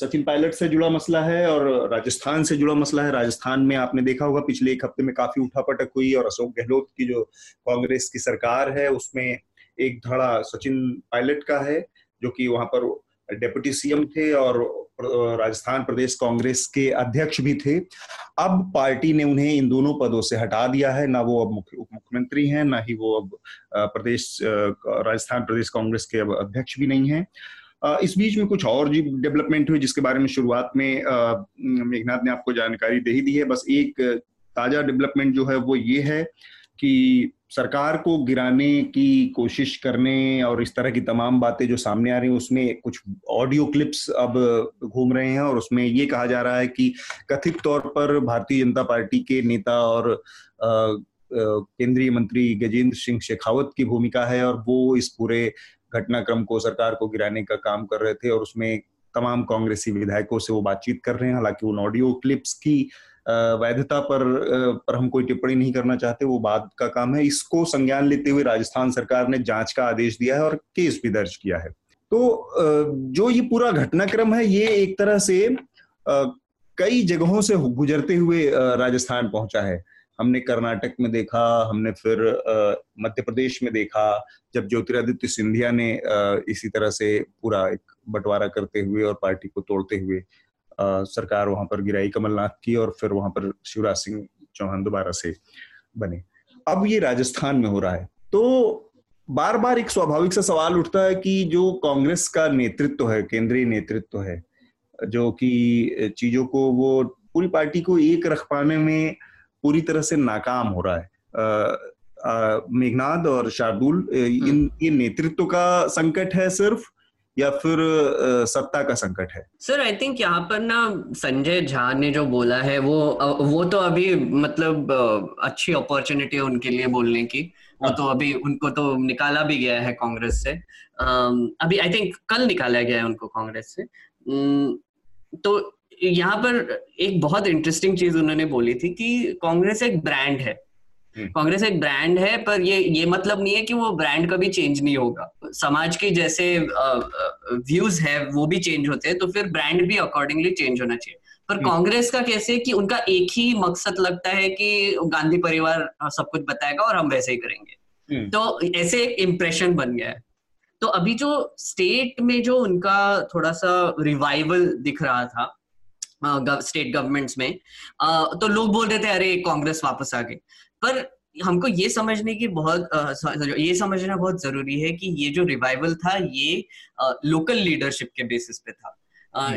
सचिन पायलट से जुड़ा मसला है और राजस्थान से जुड़ा मसला है। राजस्थान में आपने देखा होगा पिछले एक हफ़्ते में काफ़ी उठापटक हुई और अशोक गहलोत की जो कांग्रेस की सरकार है उसमें एक धड़ा सचिन पायलट का है। जो कि वहाँ पर डेप्यूटी सीएम थे और राजस्थान प्रदेश कांग्रेस के अध्यक्ष भी थे। अब पार्टी ने उन्हें इन दोनों पदों से हटा दिया है। ना वो अब उप मुख्यमंत्री हैं, ना ही वो अब प्रदेश राजस्थान प्रदेश कांग्रेस के अब अध्यक्ष भी नहीं हैं। इस बीच में कुछ और जी डेवलपमेंट हुई जिसके बारे में शुरुआत में मेघनाथ ने आपको जानकारी दे ही दी है। बस एक ताज़ा डेवलपमेंट जो है वो ये है कि सरकार को गिराने की कोशिश करने और इस तरह की तमाम बातें जो सामने आ रही हैं, उसमें कुछ ऑडियो क्लिप्स अब घूम रहे हैं और उसमें ये कहा जा रहा है कि कथित तौर पर भारतीय जनता पार्टी के नेता और केंद्रीय मंत्री गजेंद्र सिंह शेखावत की भूमिका है और वो इस पूरे घटनाक्रम को सरकार को गिराने का काम कर रहे थे और उसमें तमाम कांग्रेसी विधायकों से वो बातचीत कर रहे हैं। हालाँकि उन ऑडियो क्लिप्स की वैधता पर पर हम कोई टिप्पणी नहीं करना चाहते, वो बात का काम है। इसको संज्ञान लेते हुए राजस्थान सरकार ने जाँच का आदेश दिया है और केस भी दर्ज किया है। तो जो ये पूरा घटनाक्रम है, ये एक तरह से कई जगहों से गुजरते हुए राजस्थान पहुँचा है। हमने कर्नाटक में देखा, हमने फिर मध्य प्रदेश में देखा, जब ज्योतिरादित्य सिंधिया ने इसी तरह से पूरा एक बंटवारा करते हुए और पार्टी को तोड़ते हुए सरकार वहाँ पर गिराई कमलनाथ की और फिर वहाँ पर शिवराज सिंह चौहान दोबारा से बने अब ये राजस्थान में हो रहा है तो बार बार एक स्वाभाविक सा सवाल उठता है कि जो कांग्रेस का नेतृत्व है केंद्रीय नेतृत्व है जो कि चीज़ों को वो पूरी पार्टी को एक रख पाने में पूरी तरह से नाकाम हो रहा है मेघनाथ और शार्दुल इन हम्म। ये नेतृत्व का संकट है सिर्फ़ या फिर सत्ता का संकट है सर आई थिंक यहाँ पर ना संजय झा ने जो बोला है, वो वो तो अभी मतलब अच्छी अपॉर्चुनिटी है उनके लिए बोलने की वो। तो अभी उनको तो निकाला भी गया है कांग्रेस से अभी आई थिंक कल निकाला गया है उनको कांग्रेस से तो यहाँ पर एक बहुत इंटरेस्टिंग चीज़ उन्होंने बोली थी कि कांग्रेस एक ब्रांड है। कांग्रेस एक ब्रांड है पर ये ये मतलब नहीं है कि वो ब्रांड कभी चेंज नहीं होगा। समाज के जैसे व्यूज़ है वो भी चेंज होते हैं तो फिर ब्रांड भी अकॉर्डिंगली चेंज होना चाहिए। पर हम्म। कांग्रेस का कैसे कि उनका एक ही मकसद लगता है कि गांधी परिवार सब कुछ बताएगा और हम वैसे ही करेंगे। हम्म। तो ऐसे एक इम्प्रेशन बन गया है। तो अभी जो स्टेट में जो उनका थोड़ा सा रिवाइवल दिख रहा था स्टेट गवर्नमेंट्स में तो लोग बोल रहे थे अरे कांग्रेस वापस आ गई। पर हमको ये समझने की बहुत ये समझना बहुत ज़रूरी है कि ये जो रिवाइवल था ये लोकल लीडरशिप के बेसिस पे था।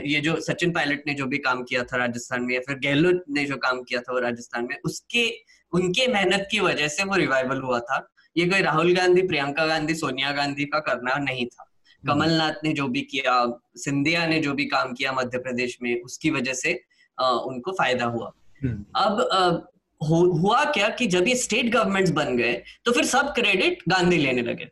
ये जो सचिन पायलट ने जो भी काम किया था राजस्थान में या फिर गहलोत ने जो काम किया था वो राजस्थान में उसके उनके मेहनत की वजह से वो रिवाइवल हुआ था ये कोई राहुल गांधी प्रियंका गांधी सोनिया गांधी का करना नहीं था। कमलनाथ ने जो भी किया सिंधिया ने जो भी काम किया मध्य प्रदेश में उसकी वजह से उनको फ़ायदा हुआ हम्म। अब हुआ क्या कि जब ये स्टेट गवर्नमेंट्स बन गए तो फिर सब क्रेडिट गांधी लेने लगे।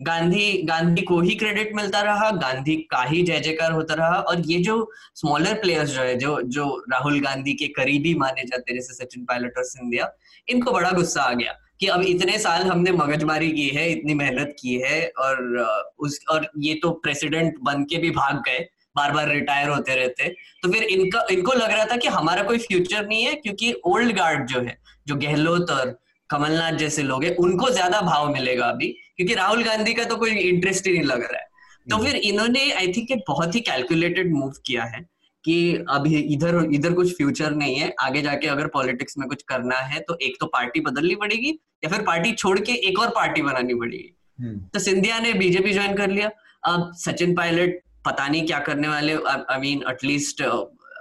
गांधी गांधी को ही क्रेडिट मिलता रहा, गांधी का ही जय जयकार होता रहा, और ये जो स्मॉलर प्लेयर्स जो है, जो जो राहुल गांधी के करीबी माने जाते हैं, जैसे सचिन पायलट और सिंधिया, इनको बड़ा गुस्सा आ गया कि अब इतने साल हमने मगजमारी की है, इतनी मेहनत की है, और उस, और ये तो प्रेसिडेंट बन के भी भाग गए। बार बार रिटायर होते रहते तो फिर इनका इनको लग रहा था कि हमारा कोई फ्यूचर नहीं है क्योंकि ओल्ड गार्ड जो है जो गहलोत और कमलनाथ जैसे लोग हैं उनको ज़्यादा भाव मिलेगा अभी क्योंकि राहुल गांधी का तो कोई इंटरेस्ट ही नहीं लग रहा है तो हम्म। फिर इन्होंने आई थिंक एक बहुत ही कैलकुलेटेड मूव किया है कि अभी इधर इधर कुछ फ्यूचर नहीं है आगे जाके अगर पॉलिटिक्स में कुछ करना है तो एक तो पार्टी बदलनी पड़ेगी या फिर पार्टी छोड़ के एक और पार्टी बनानी पड़ेगी हम्म। तो सिंधिया ने बीजेपी ज्वाइन कर लिया अब सचिन पायलट पता नहीं क्या करने वाले आई मीन एटलीस्ट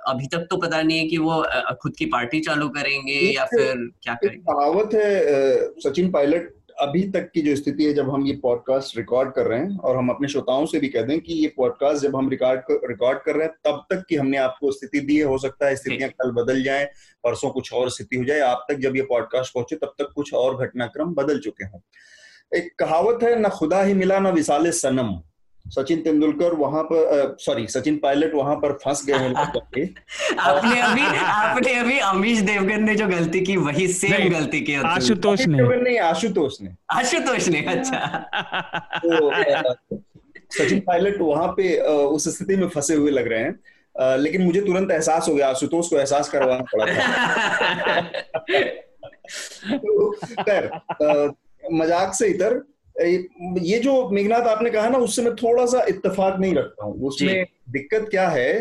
अभी तक तो पता नहीं है कि वो खुद की पार्टी चालू करेंगे या फिर क्या करेंगे। कहावत है सचिन पायलट अभी तक की जो स्थिति है जब हम ये पॉडकास्ट रिकॉर्ड कर रहे हैं और हम अपने श्रोताओं से भी कह दें कि ये पॉडकास्ट जब हम रिकॉर्ड रिकॉर्ड कर रहे हैं तब तक की हमने आपको स्थिति दी है हो सकता है स्थितियाँ कल बदल जाएँ परसों कुछ और स्थिति हो जाए आप तक जब ये पॉडकास्ट पहुँचे तब तक कुछ और घटनाक्रम बदल चुके हों। एक कहावत है न खुदा ही मिला न विसाले सनम। सचिन तेंदुलकर वहाँ पर सॉरी सचिन पायलट वहाँ पर फंस गए हैं आपने अभी आपने अभी अमीश देवगन ने जो गलती की वही सेम गलती की आशुतोष ने। नहीं आशुतोष ने। आशुतोष ने अच्छा। तो सचिन पायलट वहाँ पे उस स्थिति में फंसे हुए लग रहे हैं। लेकिन मुझे तुरंत एहसास हो गया आशुतोष को एहसास करवाना पड़ा था। तो मज़ाक से इतर ये जो मेघनाथ आपने कहा ना उससे मैं थोड़ा सा इत्तेफाक नहीं रखता हूँ। उसमें दिक्कत क्या है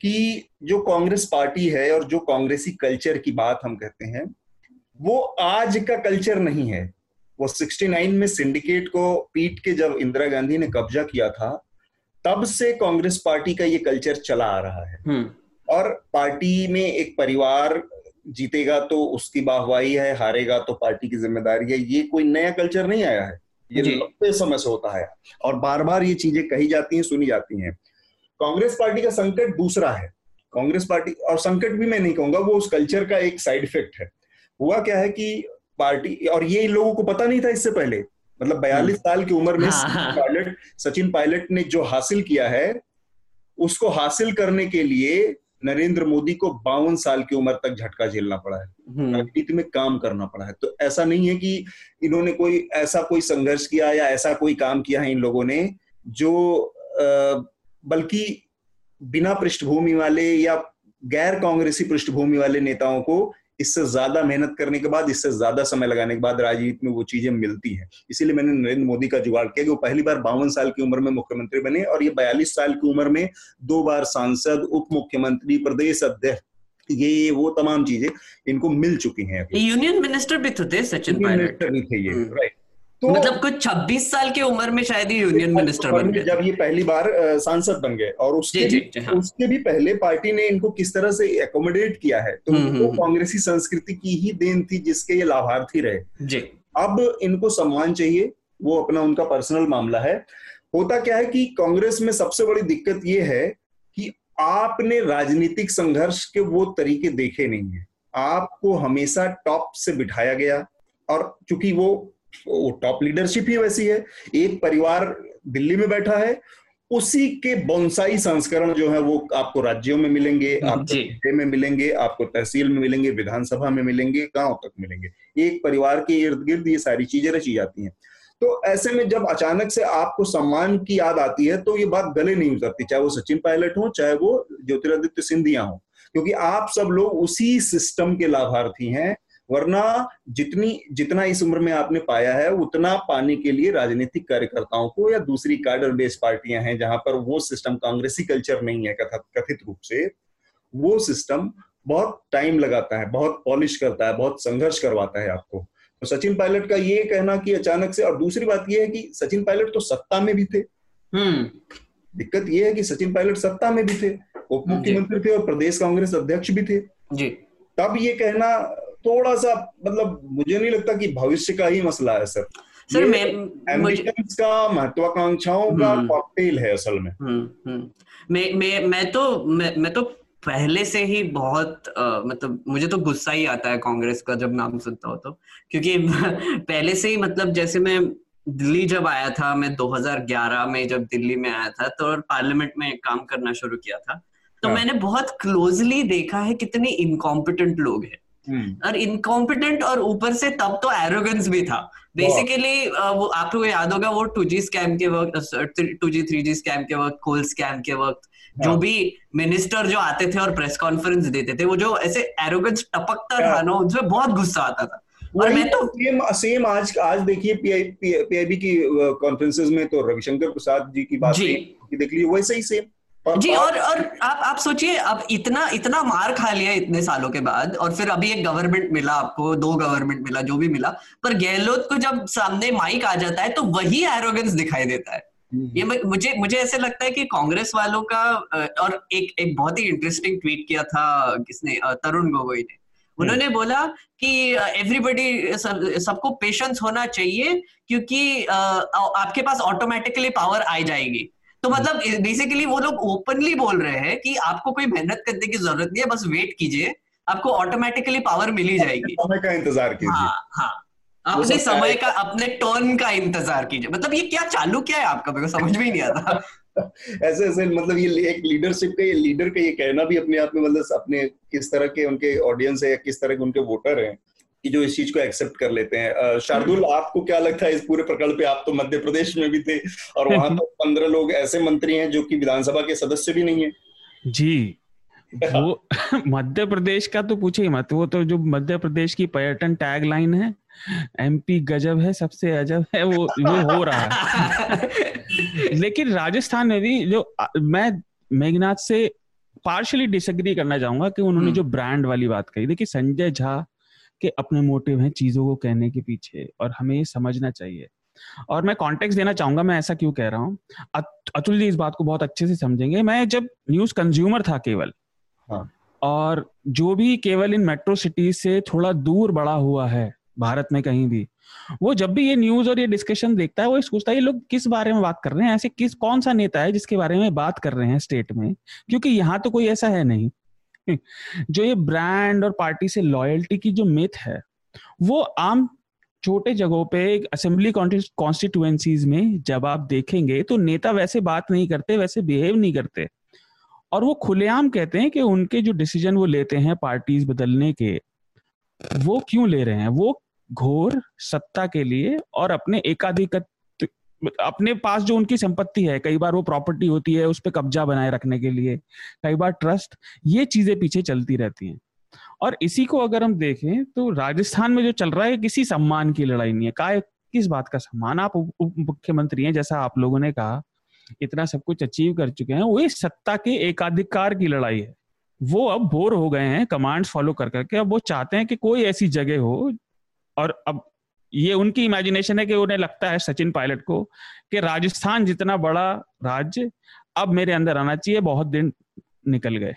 कि जो कांग्रेस पार्टी है और जो कांग्रेसी कल्चर की बात हम कहते हैं वो आज का कल्चर नहीं है। वो 69 में सिंडिकेट को पीट के जब इंदिरा गांधी ने कब्जा किया था तब से कांग्रेस पार्टी का ये कल्चर चला आ रहा है। हम्म। और पार्टी में एक परिवार जीतेगा तो उसकी बाहवाही है हारेगा तो पार्टी की ज़िम्मेदारी है ये कोई नया कल्चर नहीं आया है। ये लंबे समय से होता है और बार बार ये चीज़ें कही जाती हैं सुनी जाती हैं कांग्रेस पार्टी का संकट दूसरा है कांग्रेस पार्टी और संकट भी मैं नहीं कहूँगा वो उस कल्चर का एक साइड इफ़ेक्ट है हुआ क्या है कि पार्टी और ये लोगों को पता नहीं था इससे पहले मतलब बयालीस हम्म। साल की उम्र में हाँ, हाँ। पायलट सचिन पायलट ने जो हासिल किया है उसको हासिल करने के लिए नरेंद्र मोदी को बावन साल की उम्र तक झटका झेलना पड़ा है हम्म। राजनीति में काम करना पड़ा है तो ऐसा नहीं है कि इन्होंने कोई ऐसा कोई संघर्ष किया या ऐसा कोई काम किया है इन लोगों ने जो बल्कि बिना पृष्ठभूमि वाले या गैर कांग्रेसी पृष्ठभूमि वाले नेताओं को इससे ज़्यादा मेहनत करने के बाद इससे ज़्यादा समय लगाने के बाद राजनीति में वो चीज़ें मिलती हैं। इसीलिए मैंने नरेंद्र मोदी का जुगाड़ किया कि वो पहली बार बावन साल की उम्र में मुख्यमंत्री बने और ये बयालीस साल की उम्र में दो बार सांसद उप मुख्यमंत्री प्रदेश अध्यक्ष ये वो तमाम चीज़ें इनको मिल चुकी हैं। यूनियन मिनिस्टर भी तो थे सचिन मिनिस्टर भी थे ये राइट हम्म। तो मतलब कुछ 26 साल की उम्र में शायद ही यूनियन मिनिस्टर बन गए। जब ये पहली बार सांसद बन गए और उसके जी, भी, हाँ। उसके भी पहले पार्टी ने इनको किस तरह से एकोमोडेट किया है तो हम्म, वो हम्म, कांग्रेसी संस्कृति की ही देन थी जिसके ये लाभार्थी रहे। जी। अब इनको सम्मान चाहिए वो अपना उनका पर्सनल मामला है। होता क्या है कि कांग्रेस में सबसे बड़ी दिक्कत ये है कि आपने राजनीतिक संघर्ष के वो तरीके देखे नहीं है। आपको हमेशा टॉप से बिठाया गया और चूँकि वो वो टॉप लीडरशिप ही वैसी है। एक परिवार दिल्ली में बैठा है उसी के बोनसाई संस्करण जो है वो आपको राज्यों में मिलेंगे आपको ज़िले में मिलेंगे आपको तहसील में मिलेंगे विधानसभा में मिलेंगे गाँव तक मिलेंगे। एक परिवार के इर्द गिर्द ये सारी चीज़ें रची जाती हैं। तो ऐसे में जब अचानक से आपको सम्मान की याद आती है तो ये बात गले नहीं उतरती चाहे वो सचिन पायलट हो चाहे वो ज्योतिरादित्य सिंधिया हो क्योंकि आप सब लोग उसी सिस्टम के लाभार्थी हैं वरना जितनी जितना इस उम्र में आपने पाया है उतना पाने के लिए राजनीतिक कार्यकर्ताओं को या दूसरी कार्डर बेस्ड पार्टियाँ हैं जहाँ पर वो सिस्टम कांग्रेसी कल्चर नहीं है कथित रूप से वो सिस्टम बहुत टाइम लगाता है बहुत पॉलिश करता है बहुत संघर्ष करवाता है आपको। तो सचिन पायलट का ये कहना कि अचानक से और दूसरी बात यह है कि सचिन पायलट तो सत्ता में भी थे। हम्म। दिक्कत यह है कि सचिन पायलट सत्ता में भी थे उप मुख्यमंत्री थे और प्रदेश कांग्रेस अध्यक्ष भी थे। जी। तब ये कहना थोड़ा सा मतलब मुझे नहीं लगता कि भविष्य का ही मसला है सर सर मैं एम्बिशंस का महत्वाकांक्षाओं का कॉकटेल हम्म। है असल में हम्म, हम्म। मैं मैं मैं तो मैं, मैं तो पहले से ही बहुत आ, मतलब मुझे तो गुस्सा ही आता है कांग्रेस का जब नाम सुनता हो तो क्योंकि पहले से ही मतलब जैसे मैं दिल्ली जब आया था मैं 2011 में जब दिल्ली में आया था तो पार्लियामेंट में काम करना शुरू किया था तो हाँ. मैंने बहुत क्लोजली देखा है कितने इनकॉम्पिटेंट लोग हैं। और इनकॉम्पिटेंट और ऊपर से तब तो एरोगेंस भी था। बेसिकली वो आपको याद होगा वो टू जी स्कैम के वक्त two G three G scam के वक्त कोल स्कैम के वक्त जो हाँ। भी मिनिस्टर जो आते थे और प्रेस कॉन्फ्रेंस देते थे वो जो ऐसे एरोगेंस टपकता था ना उसमें बहुत गुस्सा आता था। और मैं तो सेम सेम आज आज देखिए पीआईबी की कॉन्फ्रेंसेस में तो रविशंकर प्रसाद जी की बात देख लीजिए वैसे ही सेम जी और और आप आप सोचिए अब इतना इतना मार खा लिया इतने सालों के बाद और फिर अभी एक गवर्नमेंट मिला आपको दो गवर्नमेंट मिला जो भी मिला पर गहलोत को जब सामने माइक आ जाता है तो वही एरोगेंस दिखाई देता है हम्म। ये मुझे मुझे ऐसे लगता है कि कांग्रेस वालों का और एक एक बहुत ही इंटरेस्टिंग ट्वीट किया था किसने तरुण गोगोई ने उन्होंने हम्म। बोला कि एवरीबडी सब, सबको पेशेंस होना चाहिए क्योंकि आपके पास ऑटोमेटिकली पावर आ जाएगी तो मतलब बेसिकली वो लोग ओपनली बोल रहे हैं कि आपको कोई मेहनत करने की ज़रूरत नहीं है बस वेट कीजिए आपको ऑटोमेटिकली पावर मिल ही जाएगी। समय का इंतज़ार कीजिए। हाँ हाँ। अपने समय का अपने टर्न का इंतज़ार कीजिए। मतलब ये क्या चालू क्या है आपका? मेरे को समझ में ही नहीं आता। ऐसे ऐसे मतलब ये एक लीडरशिप का ये लीडर का ये कहना भी अपने आप में मतलब अपने किस तरह के उनके ऑडियंस है या किस तरह के उनके वोटर हैं। कि जो इस चीज़ को एक्सेप्ट कर लेते हैं। शार्दुल हम्म। आपको क्या लगता है इस पूरे प्रकरण पे? आप तो मध्य प्रदेश में भी थे और वहाँ तो पंद्रह लोग ऐसे मंत्री हैं जो कि विधानसभा के सदस्य भी नहीं है। जी। वो मध्य प्रदेश का तो पूछे ही मत। वो तो जो मध्य प्रदेश की पर्यटन टैग लाइन है एमपी गजब है सबसे अजब है वो वो हो रहा है। लेकिन राजस्थान में भी जो मैं मेघनाथ से पार्शली डिसएग्री करना चाहूँगा कि उन्होंने हम्म। जो ब्रांड वाली बात कही। देखिए संजय झा के अपने मोटिव हैं चीज़ों को कहने के पीछे और हमें ये समझना चाहिए। और मैं कॉन्टेक्स्ट देना चाहूँगा मैं ऐसा क्यों कह रहा हूँ? अतुल जी इस बात को बहुत अच्छे से समझेंगे। मैं जब न्यूज़ कंज्यूमर था केवल हाँ. और जो भी केवल इन मेट्रो सिटी से थोड़ा दूर बड़ा हुआ है भारत में कहीं भी वो जब भी ये न्यूज़ और ये डिस्कशन देखता है वो सोचता है ये लोग किस बारे में बात कर रहे हैं? ऐसे किस कौन सा नेता है जिसके बारे में बात कर रहे हैं स्टेट में? क्योंकि यहाँ तो कोई ऐसा है नहीं। जो ये ब्रांड और पार्टी से लॉयल्टी की जो मिथ है, वो आम छोटे जगहों पे असेंबली कॉन्स्टिट्युएंसीज में जब आप देखेंगे तो नेता वैसे बात नहीं करते, वैसे बिहेव नहीं करते। और वो खुलेआम कहते हैं कि उनके जो डिसीज़न वो लेते हैं पार्टीज़ बदलने के, वो क्यों ले रहे हैं? वो घोर सत्ता के लिए और अपने एकाधिक अपने पास जो उनकी संपत्ति है, कई बार वो प्रॉपर्टी होती है, उस पर कब्जा बनाए रखने के लिए, कई बार ट्रस्ट ये चीज़ें पीछे चलती रहती हैं। और इसी को अगर हम देखें तो राजस्थान में जो चल रहा है किसी सम्मान की लड़ाई नहीं है। का, किस बात का सम्मान? आप उप मुख्यमंत्री हैं, जैसा आप लोगों ने कहा, इतना सब कुछ अचीव कर चुके हैं, वो सत्ता के एकाधिकार की लड़ाई है। वो अब बोर हो गए हैं कमांड्स फॉलो कर करके अब वो चाहते हैं कि कोई ऐसी जगह हो, और अब ये उनकी इमेजिनेशन है कि उन्हें लगता है सचिन पायलट को कि राजस्थान जितना बड़ा राज्य अब मेरे अंदर आना चाहिए बहुत दिन निकल गए।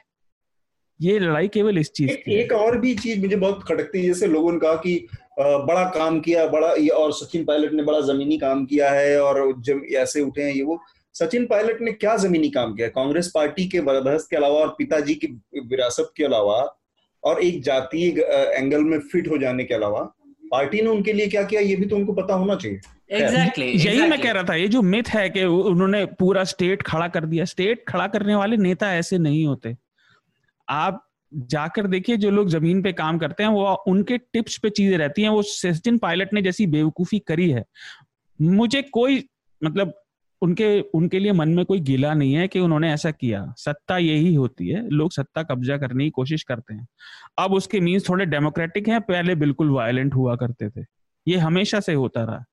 ये लड़ाई केवल इस चीज़ की एक और भी चीज़ मुझे बहुत खटकती है जैसे लोगों ने कहा कि बड़ा काम किया बड़ा ये और सचिन पायलट ने बड़ा जमीनी काम किया है और जब ऐसे उठे हैं ये वो। सचिन पायलट ने क्या जमीनी काम किया? कांग्रेस पार्टी के बर्दस्त के अलावा और पिताजी की विरासत के अलावा और एक जातीय एंगल में फिट हो जाने के अलावा पार्टी ने उनके लिए क्या किया ये भी तो उनको पता होना चाहिए। एग्जैक्टली exactly, यही exactly. मैं कह रहा था ये जो मिथ है कि उन्होंने पूरा स्टेट खड़ा कर दिया स्टेट खड़ा करने वाले नेता ऐसे नहीं होते। आप जाकर देखिए जो लोग ज़मीन पे काम करते हैं वो उनके टिप्स पे चीज़ें रहती हैं वो सचिन पायलट ने जैसी बेवकूफ़ी करी है। मुझे कोई मतलब उनके उनके लिए मन में कोई गिला नहीं है कि उन्होंने ऐसा किया। सत्ता यही होती है, लोग सत्ता कब्जा करने की कोशिश करते हैं। अब उसके मीन्स थोड़े डेमोक्रेटिक हैं, पहले बिल्कुल वायलेंट हुआ करते थे। ये हमेशा से होता रहा।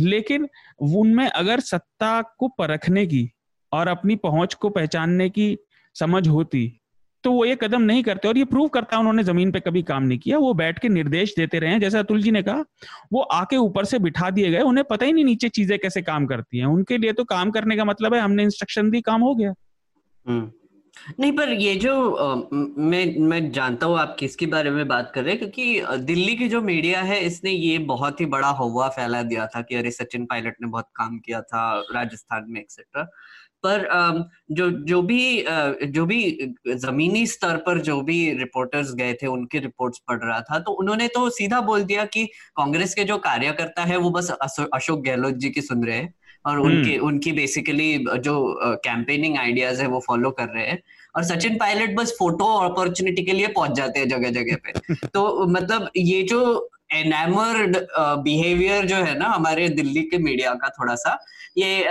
लेकिन उनमें अगर सत्ता को परखने की और अपनी पहुँच को पहचानने की समझ होती तो वो ये कदम नहीं करते और ये प्रूव करता है उन्होंने ज़मीन पे कभी काम नहीं किया। वो बैठ के निर्देश देते रहे जैसे अतुल जी ने कहा वो आके ऊपर से बिठा दिए गए। उन्हें पता ही नहीं नीचे चीज़ें कैसे काम करती हैं। उनके लिए तो काम करने का मतलब है हमने इंस्ट्रक्शन दी काम हो गया। हम्म। नहीं पर ये जो आ, मैं मैं जानता हूँ आप किसके बारे में बात कर रहे हैं क्योंकि दिल्ली की जो मीडिया है इसने ये बहुत ही बड़ा हवा फैला दिया था कि अरे सचिन पायलट ने बहुत काम किया था राजस्थान में एक्सेट्रा पर जो जो भी जो भी जमीनी स्तर पर जो भी रिपोर्टर्स गए थे उनके रिपोर्ट्स पढ़ रहा था तो उन्होंने तो सीधा बोल दिया कि कांग्रेस के जो कार्यकर्ता है वो बस अशोक गहलोत जी की सुन रहे हैं और हम्म। उनकी उनकी बेसिकली जो कैंपेनिंग आइडियाज़ है वो फॉलो कर रहे हैं और सचिन पायलट बस फ़ोटो अपॉर्चुनिटी के लिए पहुँच जाते हैं जगह जगह पे तो मतलब ये जो एनामर्ड बिहेवियर जो है ना हमारे दिल्ली के मीडिया का थोड़ा सा ये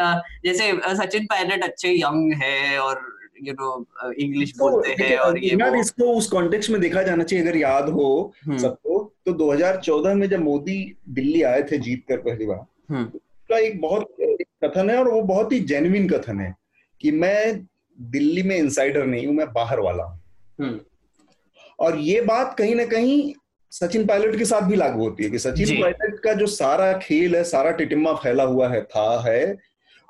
जैसे सचिन पायलट अच्छे यंग है और यू नो इंग्लिश बोलते हैं और ये यार इसको उस कॉन्टेक्स्ट में देखा जाना चाहिए अगर याद हो हम्म। सबको तो 2014 में जब मोदी दिल्ली आए थे जीत कर पहली बार हम्म। उसका एक बहुत कथन है और वो बहुत ही जेन्युइन कथन है कि मैं दिल्ली में इंसाइडर नहीं हूँ मैं बाहर वाला हूँ हम्म। और ये बात कहीं ना कहीं सचिन पायलट के साथ भी लागू होती है कि सचिन पायलट का जो सारा खेल है सारा टिटिम्मा फैला हुआ है था है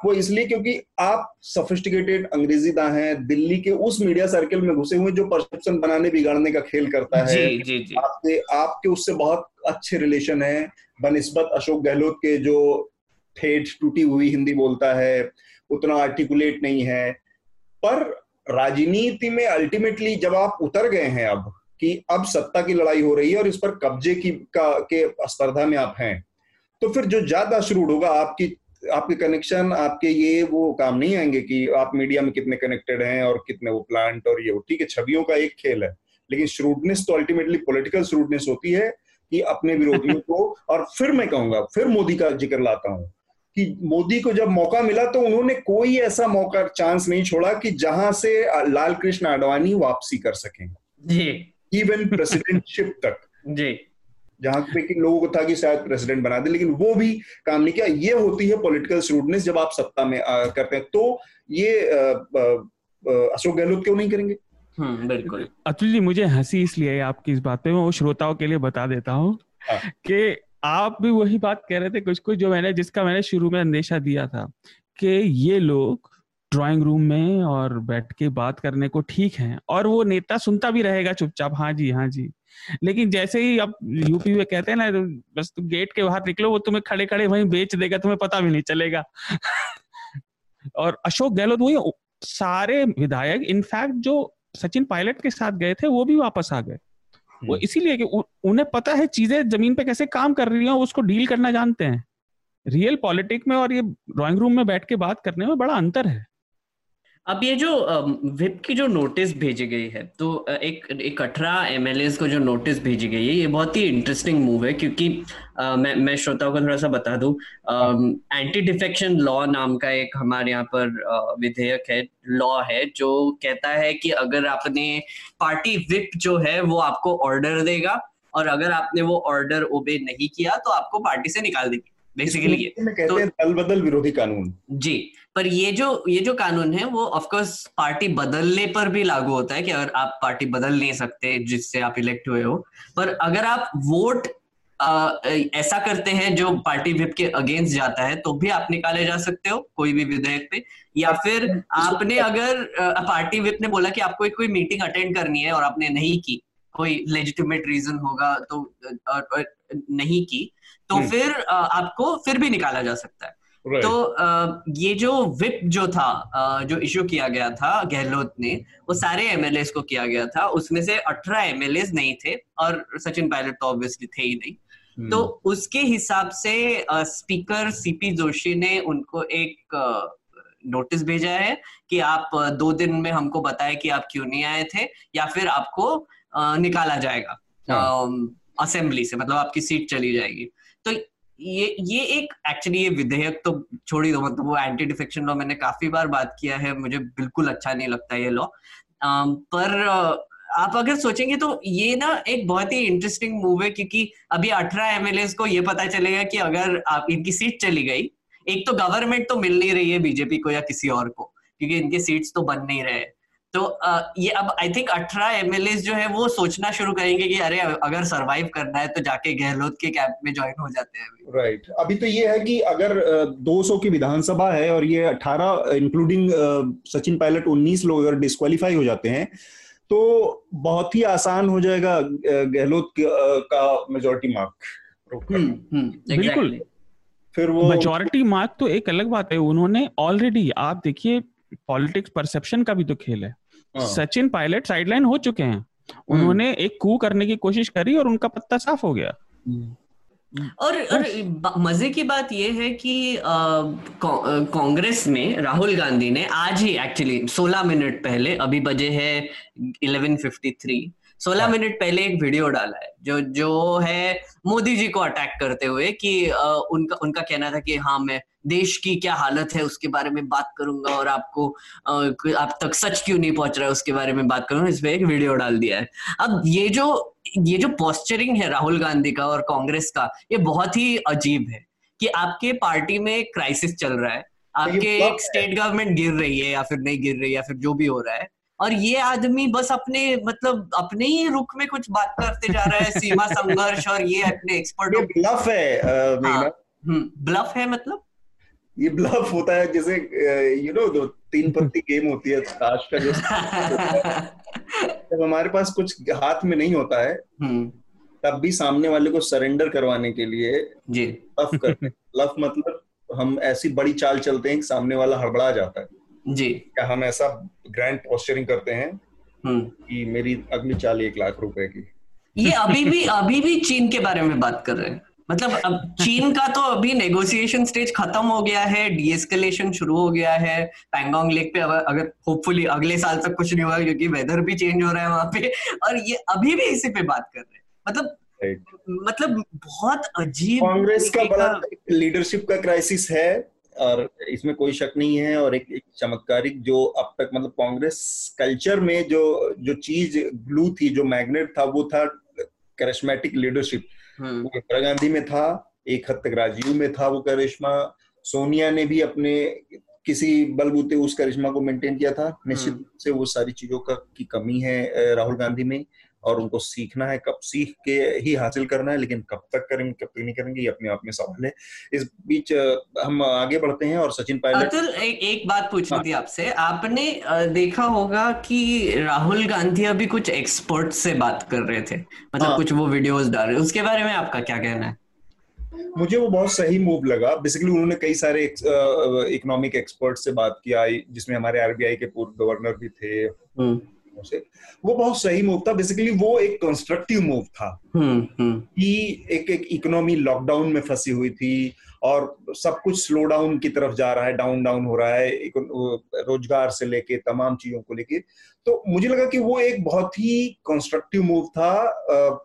वो इसलिए क्योंकि आप सोफिस्टिकेटेड अंग्रेज़ी दा हैं दिल्ली के उस मीडिया सर्कल में घुसे हुए जो परसेप्शन बनाने बिगाड़ने का खेल करता है जी, जी, जी. आपसे आपके उससे बहुत अच्छे रिलेशन है। बनस्बत अशोक गहलोत के जो ठेठ टूटी हुई हिंदी बोलता है उतना आर्टिकुलेट नहीं है। पर राजनीति में अल्टीमेटली जब आप उतर गए हैं अब कि अब सत्ता की लड़ाई हो रही है और इस पर कब्जे की का के स्पर्धा में आप हैं। तो फिर जो ज़्यादा श्रूड होगा आपकी आपके कनेक्शन आपके ये वो काम नहीं आएँगे कि आप मीडिया में कितने कनेक्टेड हैं और कितने वो प्लांट और ये ठीक है छवियों का एक खेल है लेकिन श्रूडनेस तो अल्टीमेटली पॉलिटिकल श्रूडनेस होती है कि अपने विरोधियों को और फिर मैं कहूँगा फिर मोदी का ज़िक्र लाता हूँ कि मोदी को जब मौका मिला तो उन्होंने कोई ऐसा मौका चांस नहीं छोड़ा कि जहाँ से लाल कृष्ण आडवाणी वापसी कर सकें। जी। इवन प्रेसिडेंटशिप तक। जी। जहाँ पे कि लोगों को था कि शायद प्रेसिडेंट बना दे लेकिन वो भी काम नहीं किया। ये होती है पॉलिटिकल स्टूडनेस जब आप सत्ता में आ, करते हैं तो ये अशोक गहलोत क्यों नहीं करेंगे? हम्म, बिल्कुल। अतुल जी मुझे हँसी इसलिए आपकी इस बात पे मैं वो श्रोताओं के लिए बता देता हूँ हाँ। कि आप भी वही बात कह रहे थे कुछ कुछ जो मैंने जिसका मैंने शुरू में अंदेशा दिया था कि ये लोग ड्राइंग रूम में और बैठ के बात करने को ठीक है। और वो नेता सुनता भी रहेगा चुपचाप हाँ जी हाँ जी। लेकिन जैसे ही अब यूपी में कहते हैं ना बस तुम गेट के बाहर निकलो वो तुम्हें खड़े खड़े वहीं बेच देगा तुम्हें पता भी नहीं चलेगा। और अशोक गहलोत वही सारे विधायक इनफैक्ट जो सचिन पायलट के साथ गए थे वो भी वापस आ गए। वो हम्म। इसीलिए कि उन्हें पता है चीज़ें ज़मीन पे कैसे काम कर रही हैं उसको डील करना जानते हैं। रियल पॉलिटिक में और ये ड्राइंग रूम में बैठ के बात करने में बड़ा अंतर है। अब ये जो विप की जो नोटिस भेजी गई है तो एक एक अठारह एम को जो नोटिस भेजी गई है ये बहुत ही इंटरेस्टिंग मूव है क्योंकि आ, मैं मैं श्रोताओं को थोड़ा सा बता दूँ एंटी डिफेक्शन लॉ नाम का एक हमारे यहाँ पर विधेयक है लॉ है जो कहता है कि अगर आपने पार्टी विप जो है वो आपको ऑर्डर देगा और अगर आपने वो ऑर्डर ओबे नहीं किया तो आपको पार्टी से निकाल देगी बेसिकली ये। तो, दल बदल विरोधी कानून। जी पर ये जो ये जो कानून है वो ऑफकोर्स पार्टी बदलने पर भी लागू होता है कि अगर आप पार्टी बदल नहीं सकते जिससे आप इलेक्ट हुए हो। पर अगर आप वोट आ, ऐसा करते हैं जो पार्टी विप के अगेंस्ट जाता है तो भी आप निकाले जा सकते हो कोई भी विधेयक पे। या फिर आपने अगर आ, पार्टी विप ने बोला कि आपको एक कोई मीटिंग अटेंड करनी है और आपने नहीं की कोई लेजिटिमेट रीजन होगा तो और, और नहीं की तो हम्म। फिर आपको फिर भी निकाला जा सकता है। Right. तो ये जो विप जो था जो इशू किया गया था गहलोत ने वो सारे एमएलए को किया गया था उसमें से अठारह एमएलए नहीं थे और सचिन पायलट तो ऑब्वियसली थे ही नहीं hmm. तो उसके हिसाब से स्पीकर सीपी जोशी ने उनको एक नोटिस भेजा है कि आप दो दिन में हमको बताए कि आप क्यों नहीं आए थे या फिर आपको निकाला जाएगा असेंबली हाँ। से मतलब आपकी सीट चली जाएगी तो ये ये एक एक्चुअली ये विधेयक तो छोड़ दो मतलब वो एंटी डिफेक्शन लॉ मैंने काफ़ी बार बात किया है, मुझे बिल्कुल अच्छा नहीं लगता ये लॉ पर आप अगर सोचेंगे तो ये ना एक बहुत ही इंटरेस्टिंग मूव है, क्योंकि अभी अठारह एमएलए को ये पता चलेगा कि अगर आप, इनकी सीट चली गई, एक तो गवर्नमेंट तो मिल नहीं रही है बीजेपी को या किसी और को, क्योंकि इनके सीट्स तो बन नहीं रहे। तो ये अब आई थिंक अठारह एमएलए जो है वो सोचना शुरू करेंगे कि अरे अगर सरवाइव करना है तो जाके गहलोत के कैंप में ज्वाइन हो जाते हैं राइट right. अभी तो ये है कि अगर 200 की विधानसभा है और ये 18 इंक्लूडिंग सचिन पायलट 19 लोग अगर डिस्कालीफाई हो जाते हैं तो बहुत ही आसान हो जाएगा गहलोत का मेजोरिटी मार्क हम्म, हम्म, बिल्कुल। फिर वो मेजोरिटी मार्क तो एक अलग बात है उन्होंने ऑलरेडी आप देखिए पॉलिटिक्स परसेप्शन का भी तो खेल है हाँ। सचिन पायलट साइडलाइन हो चुके हैं। उन्होंने एक कू करने की कोशिश करी और उनका पत्ता साफ़ हो गया हम्म। और, और मज़े की बात यह है कि कांग्रेस में राहुल गांधी ने आज ही एक्चुअली 16 मिनट पहले अभी बजे है 11:53 सोलह हाँ। मिनट पहले एक वीडियो डाला है जो जो है मोदी जी को अटैक करते हुए कि आ, उनका उनका कहना था कि हाँ मैं देश की क्या हालत है उसके बारे में बात करूँगा और आपको आप तक सच क्यों नहीं पहुँच रहा है उसके बारे में बात करूँगा इस पे एक वीडियो डाल दिया है। अब ये जो ये जो पोस्चरिंग है राहुल गांधी का और कांग्रेस का ये बहुत ही अजीब है कि आपके पार्टी में क्राइसिस चल रहा है आपके एक स्टेट गवर्नमेंट गिर रही है या फिर नहीं गिर रही है या फिर जो भी हो रहा है और ये आदमी बस अपने मतलब अपने ही रुख में कुछ बात करते जा रहा है सीमा संघर्ष और ये अपने एक्सपर्ट ब्लफ है ब्लफ हाँ, है मतलब? ये ब्लफ होता है जैसे यू नो दो तीन पत्ती गेम होती है ताश का जो जब हमारे पास कुछ हाथ में नहीं होता है हम्म। तब भी सामने वाले को सरेंडर करवाने के लिए जी। लफ कर लफ मतलब हम ऐसी बड़ी चाल चलते हैं कि सामने वाला हड़बड़ा जाता है। जी। क्या हम ऐसा ग्रैंड पोस्टरिंग करते हैं हम्म। कि मेरी अगली चाल एक लाख रुपए की? ये अभी भी अभी भी चीन के बारे में बात कर रहे हैं। मतलब अब चीन का तो अभी नेगोशिएशन स्टेज खत्म हो गया है डीएस्केलेशन शुरू हो गया है। पैंगोंग लेक पे अगर होपफुली अगले साल तक कुछ नहीं हुआ क्योंकि वेदर भी चेंज हो रहा है वहाँ पे। और ये अभी भी इसी पे बात कर रहे हैं। मतलब मतलब बहुत अजीब कांग्रेस का बड़ा लीडरशिप का क्राइसिस है और इसमें कोई शक नहीं है और एक, एक चमत्कारिक जो अब तक मतलब कांग्रेस कल्चर में जो जो चीज़ ग्लू थी जो मैग्नेट था वो था करिश्मेटिक लीडरशिप। वो इंदिरा गांधी में था एक हद तक राजीव में था वो करिश्मा। सोनिया ने भी अपने किसी बलबूते उस करिश्मा को मेंटेन किया था। निश्चित रूप से वो सारी चीज़ों का की कमी है राहुल गांधी में। और उनको सीखना है कब सीख के ही हासिल करना है लेकिन कब तक करेंगे कब तक नहीं करेंगे ये अपने आप में सवाल है। इस बीच हम आगे बढ़ते हैं और सचिन पायलट अतुल ए, एक बात पूछनी हाँ। थी आपसे। आपने देखा होगा कि राहुल गांधी अभी कुछ एक्सपर्ट से बात कर रहे थे मतलब हाँ। कुछ वो वीडियोस डाल रहे उसके बारे में आपका क्या कहना है? मुझे वो बहुत सही मूव लगा। बेसिकली उन्होंने कई सारे इकोनॉमिक एक्सपर्ट से बात किया जिसमें हमारे आरबीआई के पूर्व गवर्नर भी थे। तरीकों से। वो बहुत सही मूव था। बेसिकली वो एक कंस्ट्रक्टिव मूव था। हम्म, हम्म। कि एक एक इकोनॉमी लॉकडाउन में फंसी हुई थी और सब कुछ स्लो डाउन की तरफ़ जा रहा है डाउन डाउन हो रहा है रोज़गार से लेके तमाम चीज़ों को लेके। तो मुझे लगा कि वो एक बहुत ही कंस्ट्रक्टिव मूव था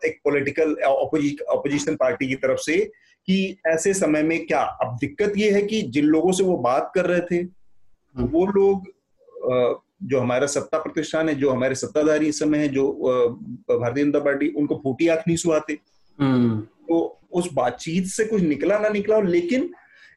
एक पॉलिटिकल ऑपोजिशन पार्टी की तरफ़ से कि ऐसे समय में क्या। अब दिक्कत ये है कि जिन लोगों से वो बात कर रहे थे हम्म। वो लोग जो हमारा सत्ता प्रतिष्ठान है जो हमारे सत्ताधारी इस समय है जो भारतीय जनता पार्टी उनको फूटी आँख नहीं सुहाते हम्म। तो उस बातचीत से कुछ निकला ना निकला लेकिन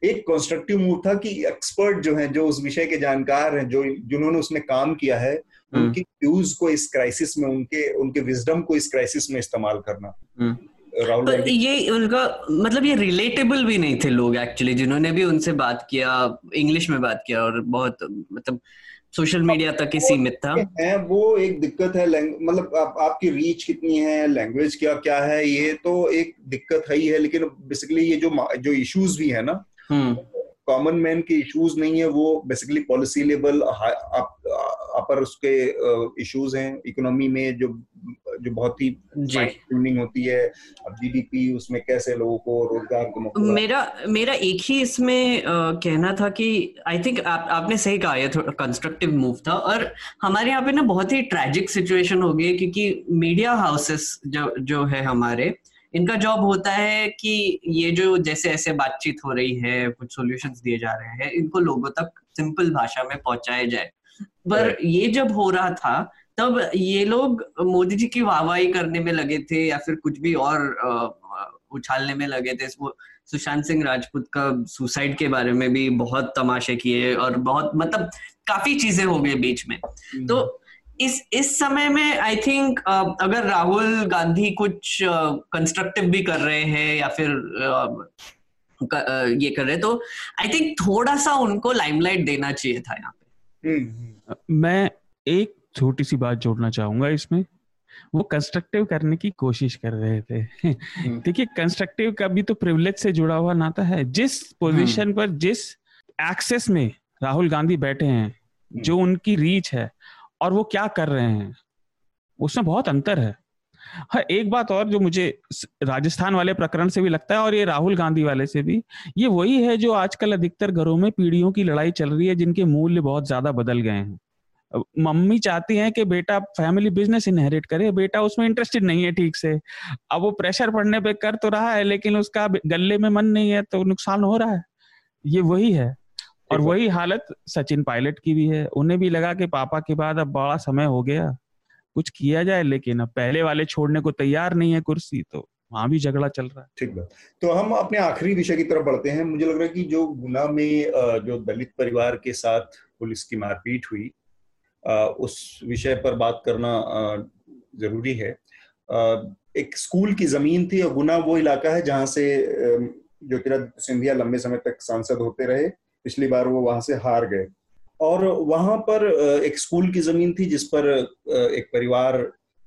एक कंस्ट्रक्टिव मूव था कि एक्सपर्ट जो है जो उस विषय के जानकार हैं जो जिन्होंने उसमें काम किया है हम्म। उनकी व्यूज़ को इस क्राइसिस में उनके उनके विजडम को इस क्राइसिस में इस्तेमाल करना हम्म। राहुल ये उनका मतलब ये रिलेटेबल भी नहीं थे लोग एक्चुअली जिन्होंने भी उनसे बात किया इंग्लिश में बात किया और बहुत मतलब सोशल मीडिया तक ही सीमित था है वो एक दिक्कत है मतलब आप, आपकी रीच कितनी है लैंग्वेज क्या क्या है ये तो एक दिक्कत है ही है लेकिन बेसिकली ये जो जो इश्यूज़ भी है ना कॉमन। मैन के इश्यूज़ नहीं है वो बेसिकली पॉलिसी लेवल अपर उसके इश्यूज़ हैं इकोनॉमी में जो जो बहुत ही ट्यूनिंग होती है अब जीडीपी उसमें कैसे लोगों को रोज़गार को मेरा मेरा एक ही इसमें आ, कहना था कि आई थिंक आप, आपने सही कहा ये थोड़ा कंस्ट्रक्टिव मूव था और हमारे यहाँ पे ना बहुत ही ट्रेजिक सिचुएशन हो गई क्योंकि मीडिया हाउसेस जो जो है हमारे इनका जॉब होता है कि ये जो जैसे ऐसे बातचीत हो रही है कुछ सॉल्यूशंस दिए जा रहे हैं इनको लोगों तक सिंपल भाषा में पहुँचाया जाए। पर ये जब हो रहा था तब ये लोग मोदी जी की वाहवाही करने में लगे थे या फिर कुछ भी और उछालने में लगे थे सुशांत सिंह राजपूत का सुसाइड के बारे में भी बहुत तमाशे किए और बहुत मतलब काफ़ी चीज़ें हो गई बीच में तो हम्म। इस इस समय में आई थिंक अगर राहुल गांधी कुछ कंस्ट्रक्टिव भी कर रहे हैं या फिर ये कर रहे तो आई थिंक थोड़ा सा उनको लाइमलाइट देना चाहिए था यहाँ पे। मैं एक छोटी सी बात जोड़ना चाहूँगा इसमें वो कंस्ट्रक्टिव करने की कोशिश कर रहे थे हम्म। देखिए कंस्ट्रक्टिव का भी तो प्रिविलेज से जुड़ा हुआ नाता है जिस पोजीशन हम्म। पर जिस एक्सेस में राहुल गांधी बैठे हैं हम्म। जो उनकी रीच है और वो क्या कर रहे हैं उसमें बहुत अंतर है हाँ एक बात और जो मुझे राजस्थान वाले प्रकरण से भी लगता है और ये राहुल गांधी वाले से भी ये वही है जो आजकल अधिकतर घरों में पीढ़ियों की लड़ाई चल रही है जिनके मूल्य बहुत ज़्यादा बदल गए हैं मम्मी चाहती हैं कि बेटा फैमिली बिज़नेस इनहेरिट करे बेटा उसमें इंटरेस्टेड नहीं है ठीक से। अब वो प्रेशर पड़ने पे कर तो रहा है लेकिन उसका गले में मन नहीं है तो नुकसान हो रहा है। ये वही है। और वही हालत सचिन पायलट की भी है। उन्हें भी लगा कि पापा के बाद अब बड़ा समय हो गया। कुछ किया जाए लेकिन अब पहले वाले छोड़ने को तैयार नहीं है कुर्सी तो वहाँ भी झगड़ा चल रहा है। ठीक बात। तो हम अपने आखिरी विषय की तरफ़ बढ़ते हैं। मुझे लग रहा है कि जो गुना में जो दलित परिवार के साथ पुलिस की मारपीट हुई उस विषय पर बात करना ज़रूरी है। एक स्कूल की ज़मीन थी और गुना वो इलाका है जहाँ से ज्योतिरादित्य सिंधिया लंबे समय तक सांसद होते रहे, पिछली बार वो वहाँ से हार गए। और वहाँ पर एक स्कूल की ज़मीन थी जिस पर एक परिवार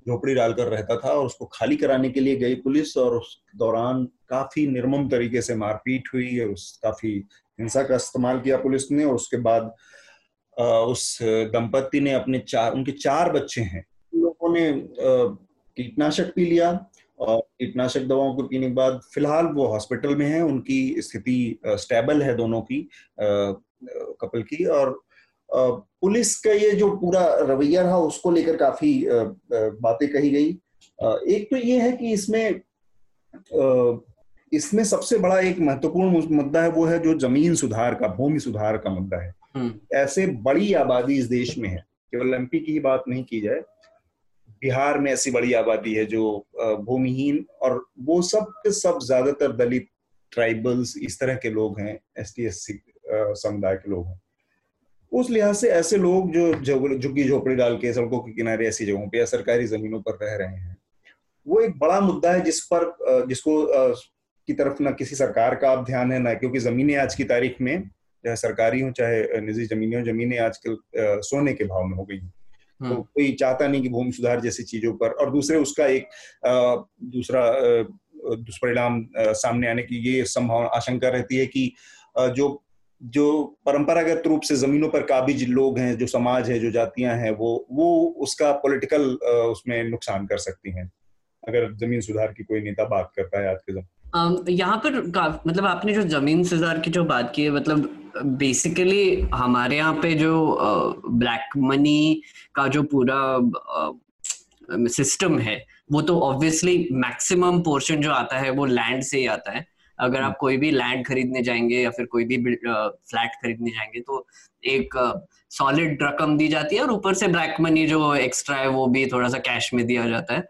झोपड़ी डालकर रहता था और उसको खाली कराने के लिए गई पुलिस और उस दौरान काफ़ी निर्मम तरीके से मारपीट हुई और उस काफ़ी हिंसा का इस्तेमाल किया पुलिस ने और उसके बाद उस दंपति ने अपने चार, उनके चार बच्चे हैं। लोगों ने कीटनाशक पी लिया और कीटनाशक दवाओं को पीने के बाद फ़िलहाल वो हॉस्पिटल में है। उनकी स्थिति स्टेबल है दोनों की कपल की और पुलिस का ये जो पूरा रवैया रहा उसको लेकर काफ़ी बातें कही गई। एक तो ये है कि इसमें इसमें सबसे बड़ा एक महत्वपूर्ण मुद्दा है, वो है जो ज़मीन सुधार का, भूमि सुधार का मुद्दा है। ऐसे बड़ी आबादी इस देश में है केवल एमपी की ही बात नहीं की जाए, बिहार में ऐसी बड़ी आबादी है जो भूमिहीन और वो सब के सब ज़्यादातर दलित ट्राइबल्स इस तरह के लोग हैं, एस टी एस सी समुदाय के लोग हैं। उस लिहाज से ऐसे लोग जो झुग्गी झोपड़ी डाल के, सड़कों के किनारे ऐसी जगहों पे या सरकारी जमीनों पर रह रहे हैं, वो एक बड़ा मुद्दा है जिस पर जिसको की तरफ़ ना किसी सरकार का अब ध्यान है, ना क्योंकि जमीनें आज की तारीख में चाहे सरकारी हो चाहे निजी जमीनें हो जमीनें आजकल सोने के भाव में हो गई तो हम्म। कोई चाहता नहीं कि भूमि सुधार जैसी चीज़ों पर और दूसरे उसका एक दूसरा दुष्परिणाम सामने आने की ये संभावना आशंका रहती है कि जो जो परंपरागत रूप से जमीनों पर काबिज लोग हैं जो समाज है जो जातियाँ हैं वो वो उसका पॉलिटिकल उसमें नुकसान कर सकती हैं अगर ज़मीन सुधार की कोई नेता बात करता है आज के जमाने यहाँ पर मतलब आपने जो ज़मीन सुधार की जो बात की है मतलब बेसिकली हमारे यहाँ पे जो ब्लैक मनी का जो पूरा सिस्टम है वो तो ऑब्वियसली मैक्सिमम पोर्शन जो आता है वो लैंड से ही आता है। अगर आप कोई भी लैंड खरीदने जाएँगे या फिर कोई भी फ्लैट खरीदने जाएँगे तो एक सॉलिड रकम दी जाती है और ऊपर से ब्लैक मनी जो एक्स्ट्रा है वो भी थोड़ा सा कैश में दिया जाता है।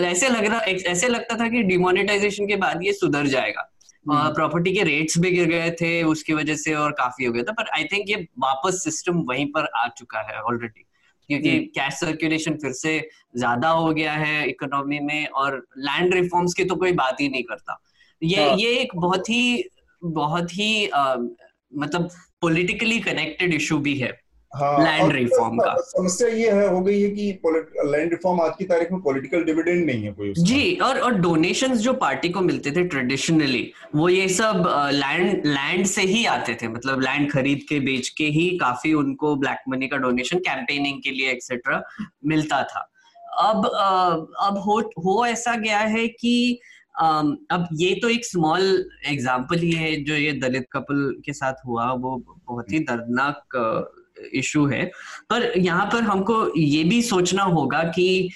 ऐसे लग रहा ऐसे लगता था कि डिमोनेटाइजेशन के बाद ये सुधर जाएगा। प्रॉपर्टी हम्म। के रेट्स भी गिर गए थे उसकी वजह से और काफ़ी हो गया था पर आई थिंक ये वापस सिस्टम वहीं पर आ चुका है ऑलरेडी क्योंकि कैश सर्कुलेशन फिर से ज़्यादा हो गया है इकोनॉमी में और लैंड रिफॉर्म्स की तो कोई बात ही नहीं करता। ये हाँ. ये एक बहुत ही बहुत ही आ, मतलब पॉलिटिकली कनेक्टेड इशू भी है। लैंड हाँ, रिफॉर्म का। समस्या ये है हो गई है कि लैंड रिफॉर्म आज की तारीख में पॉलिटिकल डिविडेंड नहीं है कोई जी और और डोनेशंस जो पार्टी को मिलते थे ट्रेडिशनली वो ये सब लैंड लैंड से ही आते थे। मतलब लैंड खरीद के बेच के ही काफ़ी उनको ब्लैक मनी का डोनेशन कैंपेनिंग के लिए एक्सेट्रा मिलता था। अब अब हो हो ऐसा गया है कि अब ये तो एक स्मॉल एग्ज़ाम्पल ही है जो ये दलित कपल के साथ हुआ वो बहुत ही दर्दनाक इशू है। पर यहाँ पर हमको ये भी सोचना होगा कि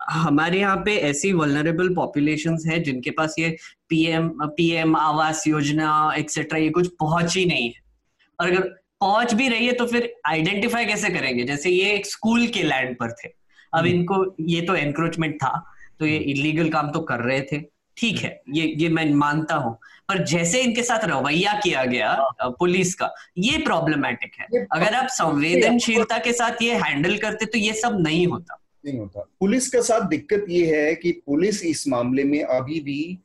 हमारे यहाँ पे ऐसी वलनरेबल पॉपुलेशन है जिनके पास ये PM PM Awas Yojana etcetera ये कुछ पहुँच ही नहीं है। और अगर पहुँच भी रही है तो फिर आइडेंटिफाई कैसे करेंगे? जैसे ये एक स्कूल के लैंड पर थे। अब हम्म। इनको ये तो एनक्रोचमेंट था तो ये इलीगल काम तो कर रहे थे। ठीक है ये ये मैं मानता हूँ। पर जैसे इनके साथ रवैया किया गया हाँ। पुलिस का ये प्रॉब्लमेटिक है। अगर आप संवेदनशीलता के साथ ये हैंडल करते तो ये सब नहीं होता। नहीं होता। पुलिस के साथ दिक्कत ये है कि पुलिस इस मामले में अभी भी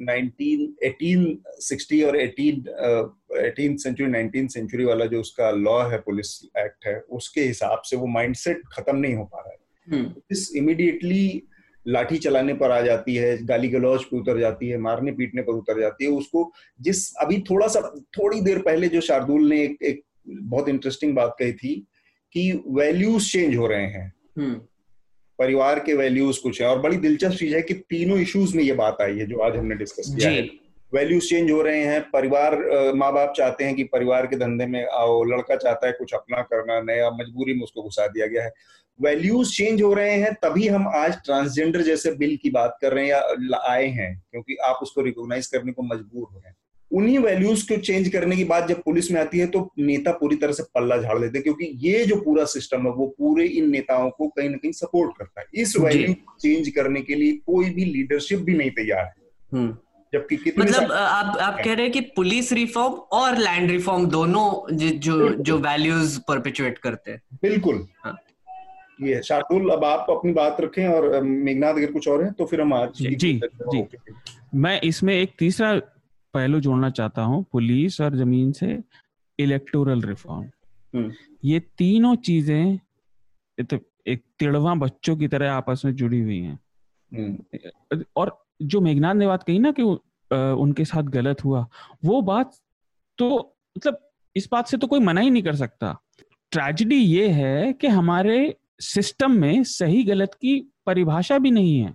19 1860 और 18 सेंचुरी नाइनटीन सेंचुरी वाला जो उसका लॉ है पुलिस एक्ट है उसके हिसाब से वो माइंडसेट खत्म नहीं हो पा रहा है। हम्म। पुलिस इमीडिएटली लाठी चलाने पर आ जाती है गाली गलौज पर उतर जाती है मारने पीटने पर उतर जाती है उसको जिस अभी थोड़ा सा थोड़ी देर पहले जो शार्दुल ने एक, एक बहुत इंटरेस्टिंग बात कही थी कि वैल्यूज़ चेंज हो रहे हैं। हम्म। परिवार के वैल्यूज़ कुछ है और बड़ी दिलचस्प चीज़ है कि तीनों इश्यूज़ में ये बात आई है जो आज हमने डिस्कस किया है। वैल्यूज़ चेंज हो रहे हैं परिवार माँ बाप चाहते हैं कि परिवार के धंधे में आओ लड़का चाहता है कुछ अपना करना नया मजबूरी में उसको घुसा दिया गया है। वैल्यूज़ चेंज हो रहे हैं तभी हम आज ट्रांसजेंडर जैसे बिल की बात कर रहे हैं या आए हैं क्योंकि आप उसको रिकॉग्नाइज करने को मजबूर हो रहे हैं। उन्हीं वैल्यूज़ को चेंज करने की बात जब पुलिस में आती है तो नेता पूरी तरह से पल्ला झाड़ देते हैं क्योंकि ये जो पूरा सिस्टम है वो पूरे इन नेताओं को कहीं ना कहीं सपोर्ट करता है। इस वैल्यू को चेंज करने के लिए कोई भी लीडरशिप भी नहीं तैयार है। हम्म। जबकि कितने मतलब आप आप कह रहे हैं कि पुलिस रिफॉर्म और लैंड रिफॉर्म दोनों जो जो वैल्यूज़ परपेचुएट करते हैं। बिल्कुल। हाँ. ये शार्दुल अब आप अपनी बात रखें और मेघनाथ अगर कुछ और है तो फिर हम आज जी जी, जी। मैं इसमें एक तीसरा पहलू जोड़ना चाहता हूँ पुलिस और ज़मीन से इलेक्टोरल रिफॉर्म हम्म। ये तीनों चीज़ें तो एक तिड़वा बच्चों की तरह आपस में जुड़ी हुई हैं। हम्म। और जो मेघनाथ ने बात कही ना कि उनके साथ गलत हुआ वो बात तो मतलब इस बात से तो कोई मना ही नहीं कर सकता ट्रेजिडी ये है कि हमारे सिस्टम में सही गलत की परिभाषा भी नहीं है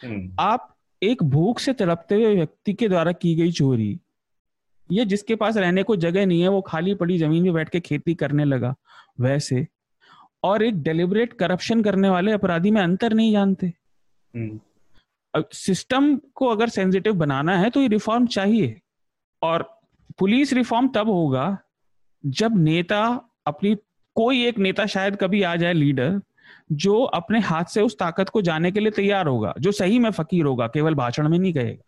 हम्म। आप एक भूख से तड़पते हुए व्यक्ति के द्वारा की गई चोरी ये जिसके पास रहने को जगह नहीं है वो खाली पड़ी ज़मीन में बैठ के खेती करने लगा वैसे और एक डेलिबरेट करप्शन करने वाले अपराधी में अंतर नहीं जानते हम्म। सिस्टम को अगर सेंसिटिव बनाना है तो ये रिफॉर्म चाहिए। और पुलिस रिफॉर्म तब होगा जब नेता अपनी कोई एक नेता शायद कभी आ जाए लीडर जो अपने हाथ से उस ताकत को जाने के लिए तैयार होगा जो सही में फकीर होगा केवल भाषण में नहीं कहेगा।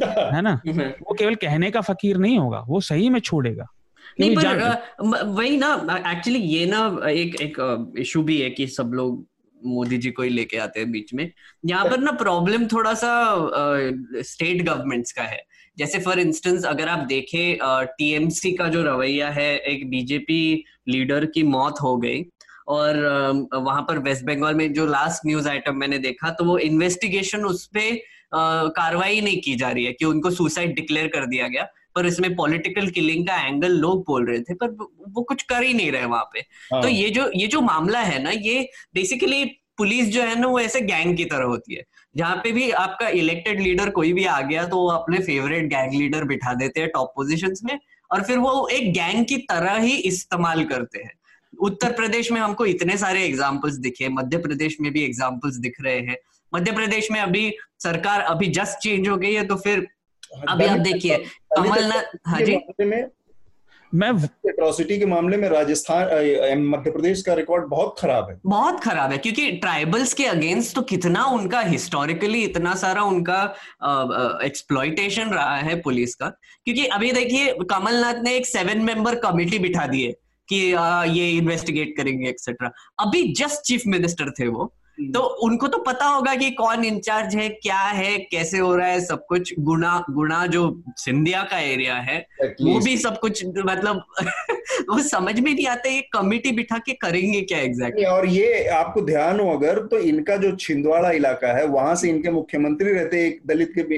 है ना? वो केवल कहने का फकीर नहीं होगा वो सही में छोड़ेगा। नहीं पर वही ना एक्चुअली ये ना एक एक इशू भी है कि सब लोग मोदी जी को ही लेके आते हैं बीच में। यहाँ पर ना प्रॉब्लम थोड़ा सा स्टेट uh, गवर्नमेंट्स का है। जैसे फॉर इंस्टेंस अगर आप देखें टीएमसी uh, का जो रवैया है एक बीजेपी लीडर की मौत हो गई और uh, वहाँ पर वेस्ट बंगाल में जो लास्ट न्यूज़ आइटम मैंने देखा तो वो इन्वेस्टिगेशन उस पर कार्रवाई नहीं की जा रही है कि उनको सुसाइड डिक्लेयर कर दिया गया। पर इसमें पॉलिटिकल किलिंग का एंगल लोग बोल रहे थे पर वो कुछ कर ही नहीं रहे वहाँ पे। हाँ। तो ये जो ये जो मामला है ना ये बेसिकली पुलिस जो है ना वो ऐसे गैंग की तरह होती है। जहाँ पे भी आपका इलेक्टेड लीडर कोई भी आ गया तो वो अपने फेवरेट गैंग लीडर बिठा देते हैं टॉप पोजिशन में और फिर वो एक गैंग की तरह ही इस्तेमाल करते हैं। उत्तर प्रदेश में हमको इतने सारे एग्जाम्पल्स दिखे मध्य प्रदेश में भी एग्जाम्पल्स दिख रहे हैं। मध्य प्रदेश में अभी सरकार अभी जस्ट चेंज हो गई है तो फिर अभी आप देखिए कमलनाथ हाँ जी। मैं एट्रोसिटी के मामले में राजस्थान मध्य प्रदेश का रिकॉर्ड बहुत खराब है। बहुत खराब है क्योंकि ट्राइबल्स के अगेंस्ट तो कितना उनका हिस्टोरिकली इतना सारा उनका एक्सप्लॉइटेशन रहा है पुलिस का। क्योंकि अभी देखिए कमलनाथ ने एक सेवन मेंबर कमिटी बिठा दी है कि आ, ये इन्वेस्टिगेट करेंगे एक्सेट्रा अभी जस्ट चीफ मिनिस्टर थे वो। तो उनको तो पता होगा कि कौन इंचार्ज है क्या है कैसे हो रहा है सब कुछ गुना गुना जो सिंधिया का एरिया है वो भी सब कुछ मतलब वो समझ में नहीं आता ये कमिटी बिठा के करेंगे क्या एग्जैक्ट और ये आपको ध्यान हो अगर तो इनका जो छिंदवाड़ा इलाका है वहाँ से इनके मुख्यमंत्री रहते एक दलित के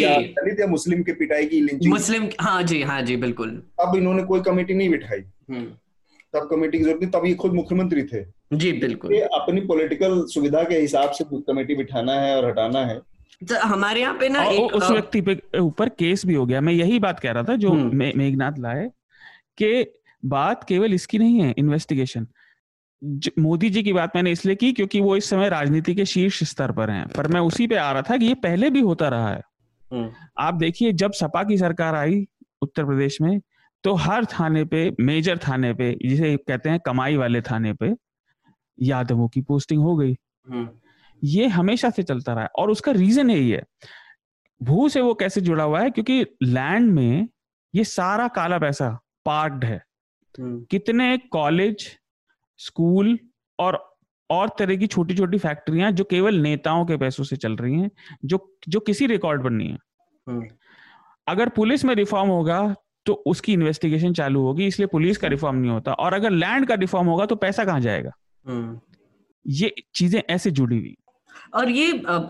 या दलित या मुस्लिम के पिटाई की मुस्लिम हाँ जी हाँ जी बिल्कुल। अब इन्होंने कोई कमेटी नहीं बिठाई। हम्म। तब कमेटी की ज़रूरत नहीं तब ये खुद मुख्यमंत्री थे। जी बिल्कुल। अपनी पॉलिटिकल सुविधा के हिसाब से कमेटी बिठाना है और हटाना है। तो हमारे यहाँ पे ना एक उस व्यक्ति पे ऊपर केस भी हो गया। मैं यही बात कह रहा था जो हम्म। मे, मेघनाथ लाए कि बात केवल इसकी नहीं है इन्वेस्टिगेशन मोदी जी की बात मैंने इसलिए की क्योंकि वो इस समय राजनीति के शीर्ष स्तर पर हैं। पर मैं उसी पे आ रहा था कि ये पहले भी होता रहा है। हम्म। आप देखिए जब सपा की सरकार आई उत्तर प्रदेश में तो हर थाने पे मेजर थाने पे जिसे कहते हैं कमाई वाले थाने पे यादवों की पोस्टिंग हो गई हम्म। ये हमेशा से चलता रहा है और उसका रीजन यही है भू से वो कैसे जुड़ा हुआ है क्योंकि लैंड में ये सारा काला पैसा पार्कड है हम्म। कितने कॉलेज स्कूल और और तरह की छोटी छोटी फैक्ट्रियाँ जो केवल नेताओं के पैसों से चल रही हैं जो जो किसी रिकॉर्ड पर नहीं है हम्म। अगर पुलिस में रिफॉर्म होगा तो उसकी इन्वेस्टिगेशन चालू होगी इसलिए पुलिस का रिफॉर्म नहीं होता और अगर लैंड का रिफॉर्म होगा तो पैसा कहाँ जाएगा। ये चीज़ें ऐसे जुड़ी हुई। और ये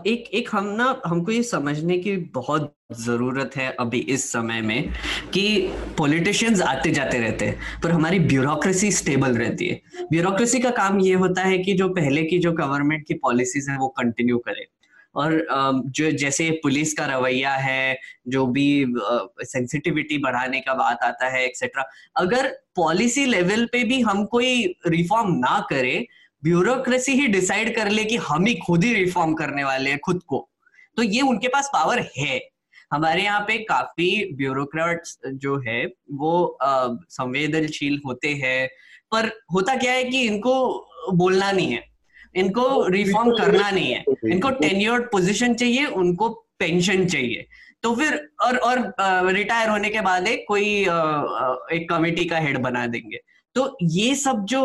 एक एक हम ना हमको ये समझने की बहुत ज़रूरत है अभी इस समय में कि पॉलिटिशियंस आते जाते रहते हैं पर हमारी ब्यूरोक्रेसी स्टेबल रहती है। ब्यूरोक्रेसी का काम ये होता है कि जो पहले की जो गवर्नमेंट की पॉलिसीज़ है वो कंटिन्यू करे। और जो जैसे पुलिस का रवैया है, जो भी सेंसिटिविटी बढ़ाने का बात आता है एक्सेट्रा अगर पॉलिसी लेवल पे भी हम कोई रिफॉर्म ना करें ब्यूरोक्रेसी ही डिसाइड कर ले कि हम ही खुद ही रिफॉर्म करने वाले हैं, खुद को। तो ये उनके पास पावर है। हमारे यहाँ पे काफ़ी ब्यूरोक्रेट्स जो है, वो संवेदनशील होते हैं, पर होता क्या है कि इनको बोलना नहीं है। इनको रिफॉर्म करना नहीं है। इनको टेन्योर्ड पोजीशन चाहिए उनको पेंशन चाहिए। तो फिर और और रिटायर होने के बाद एक कोई एक कमेटी का हेड बना देंगे। तो ये सब जो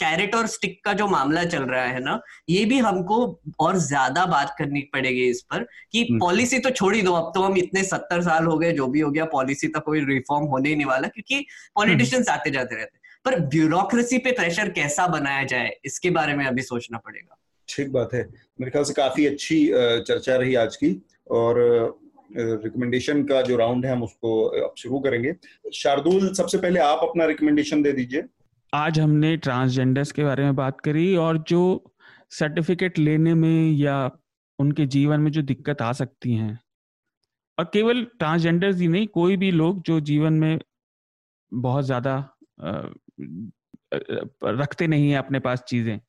कैरेट और स्टिक का जो मामला चल रहा है ना ये भी हमको और ज़्यादा बात करनी पड़ेगी इस पर कि पॉलिसी हम्म। तो छोड़ ही दो। अब तो हम इतने सत्तर साल हो गए जो भी हो गया पॉलिसी तक कोई रिफॉर्म होने ही नहीं वाला क्योंकि पॉलिटिशियंस आते जाते रहते पर ब्यूरोक्रेसी पे प्रेशर कैसा बनाया जाए इसके बारे में अभी सोचना पड़ेगा। ठीक बात है। मेरे ख्याल से काफ़ी अच्छी चर्चा रही आज की और रिकमेंडेशन का जो राउंड है हम उसको अब शुरू करेंगे। शार्दुल सबसे पहले आप अपना रिकमेंडेशन दे दीजिए। आज हमने ट्रांसजेंडर्स के बारे में बात करी और जो सर्टिफिकेट लेने में या उनके जीवन में जो दिक्कत आ सकती हैं और केवल ट्रांसजेंडर्स ही नहीं कोई भी लोग जो जीवन में बहुत ज़्यादा रखते नहीं है अपने पास चीज़ें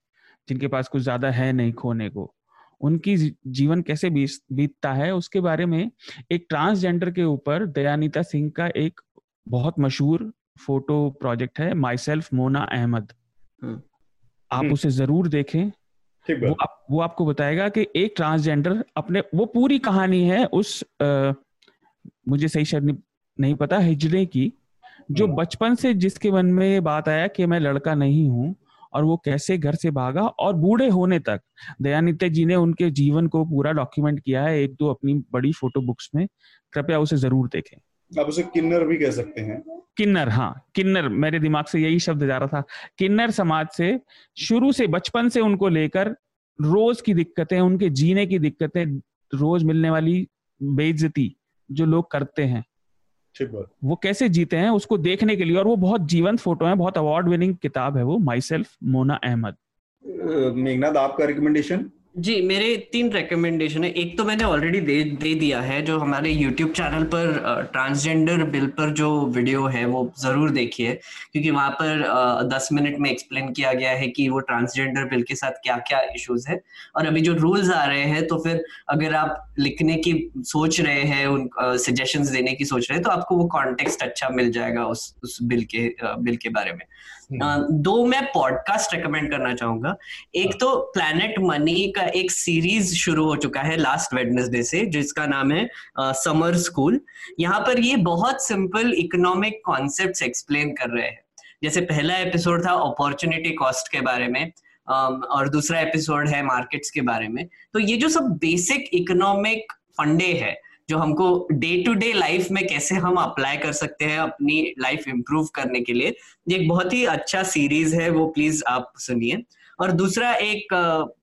जिनके पास कुछ ज़्यादा है नहीं खोने को। उनकी जीवन कैसे बीतता है उसके बारे में एक ट्रांसजेंडर के ऊपर दयानिता सिंह का एक बहुत मशहूर फ़ोटो प्रोजेक्ट है माई सेल्फ मोना अहमद। हम्म। आप हम्म। उसे ज़रूर देखें। वो, आप, वो आपको बताएगा कि एक ट्रांसजेंडर अपने वो पूरी कहानी है उस आ, मुझे सही शायद नहीं पता हिजड़े की। जो हम्म। बचपन से जिसके मन में ये बात आया कि मैं लड़का नहीं हूँ और वो कैसे घर से भागा और बूढ़े होने तक। दयानित्य जी ने उनके जीवन को पूरा डॉक्यूमेंट किया है एक दो अपनी बड़ी फ़ोटो बुक्स में। कृपया उसे ज़रूर देखें। आप उसे किन्नर भी कह सकते हैं। किन्नर हाँ किन्नर। मेरे दिमाग से यही शब्द जा रहा था। किन्नर समाज से शुरू से बचपन से उनको लेकर रोज की दिक्कतें उनके जीने की दिक्कतें रोज मिलने वाली बेइज्जती जो लोग करते हैं। वो कैसे जीते हैं उसको देखने के लिए और वो बहुत जीवंत फ़ोटो है बहुत अवार्ड विनिंग किताब है वो माई सेल्फ मोना अहमद मेघनाथ आपका रिकमेंडेशन जी, मेरे तीन रिकमेंडेशन है। एक तो मैंने ऑलरेडी दे दे दिया है, जो हमारे यूट्यूब चैनल पर ट्रांसजेंडर बिल पर जो वीडियो है, वो ज़रूर देखिए। क्योंकि वहाँ पर दस मिनट में एक्सप्लेन किया गया है कि वो ट्रांसजेंडर बिल के साथ क्या क्या इश्यूज़ है। और अभी जो रूल्स आ रहे हैं तो फिर अगर आप लिखने की सोच रहे हैं, उन सजेशंस देने की सोच रहे हैं तो आपको वो कॉन्टेक्स्ट अच्छा मिल जाएगा उस उस बिल के बिल के बारे में। दो मैं पॉडकास्ट रेकमेंड करना चाहूँगा। एक हाँ। तो प्लैनेट मनी का एक सीरीज़ शुरू हो चुका है लास्ट वेडनेसडे से जिसका नाम है समर स्कूल यहाँ पर ये बहुत सिंपल इकोनॉमिक कॉन्सेप्ट एक्सप्लेन कर रहे हैं। जैसे पहला एपिसोड था अपॉर्चुनिटी कॉस्ट के बारे में और दूसरा एपिसोड है मार्केट्स के बारे में। तो ये जो सब बेसिक इकोनॉमिक फंडे है जो हमको डे टू डे लाइफ में कैसे हम अप्लाई कर सकते हैं अपनी लाइफ इंप्रूव करने के लिए, ये एक बहुत ही अच्छा सीरीज़ है, वो प्लीज़ आप सुनिए। और दूसरा एक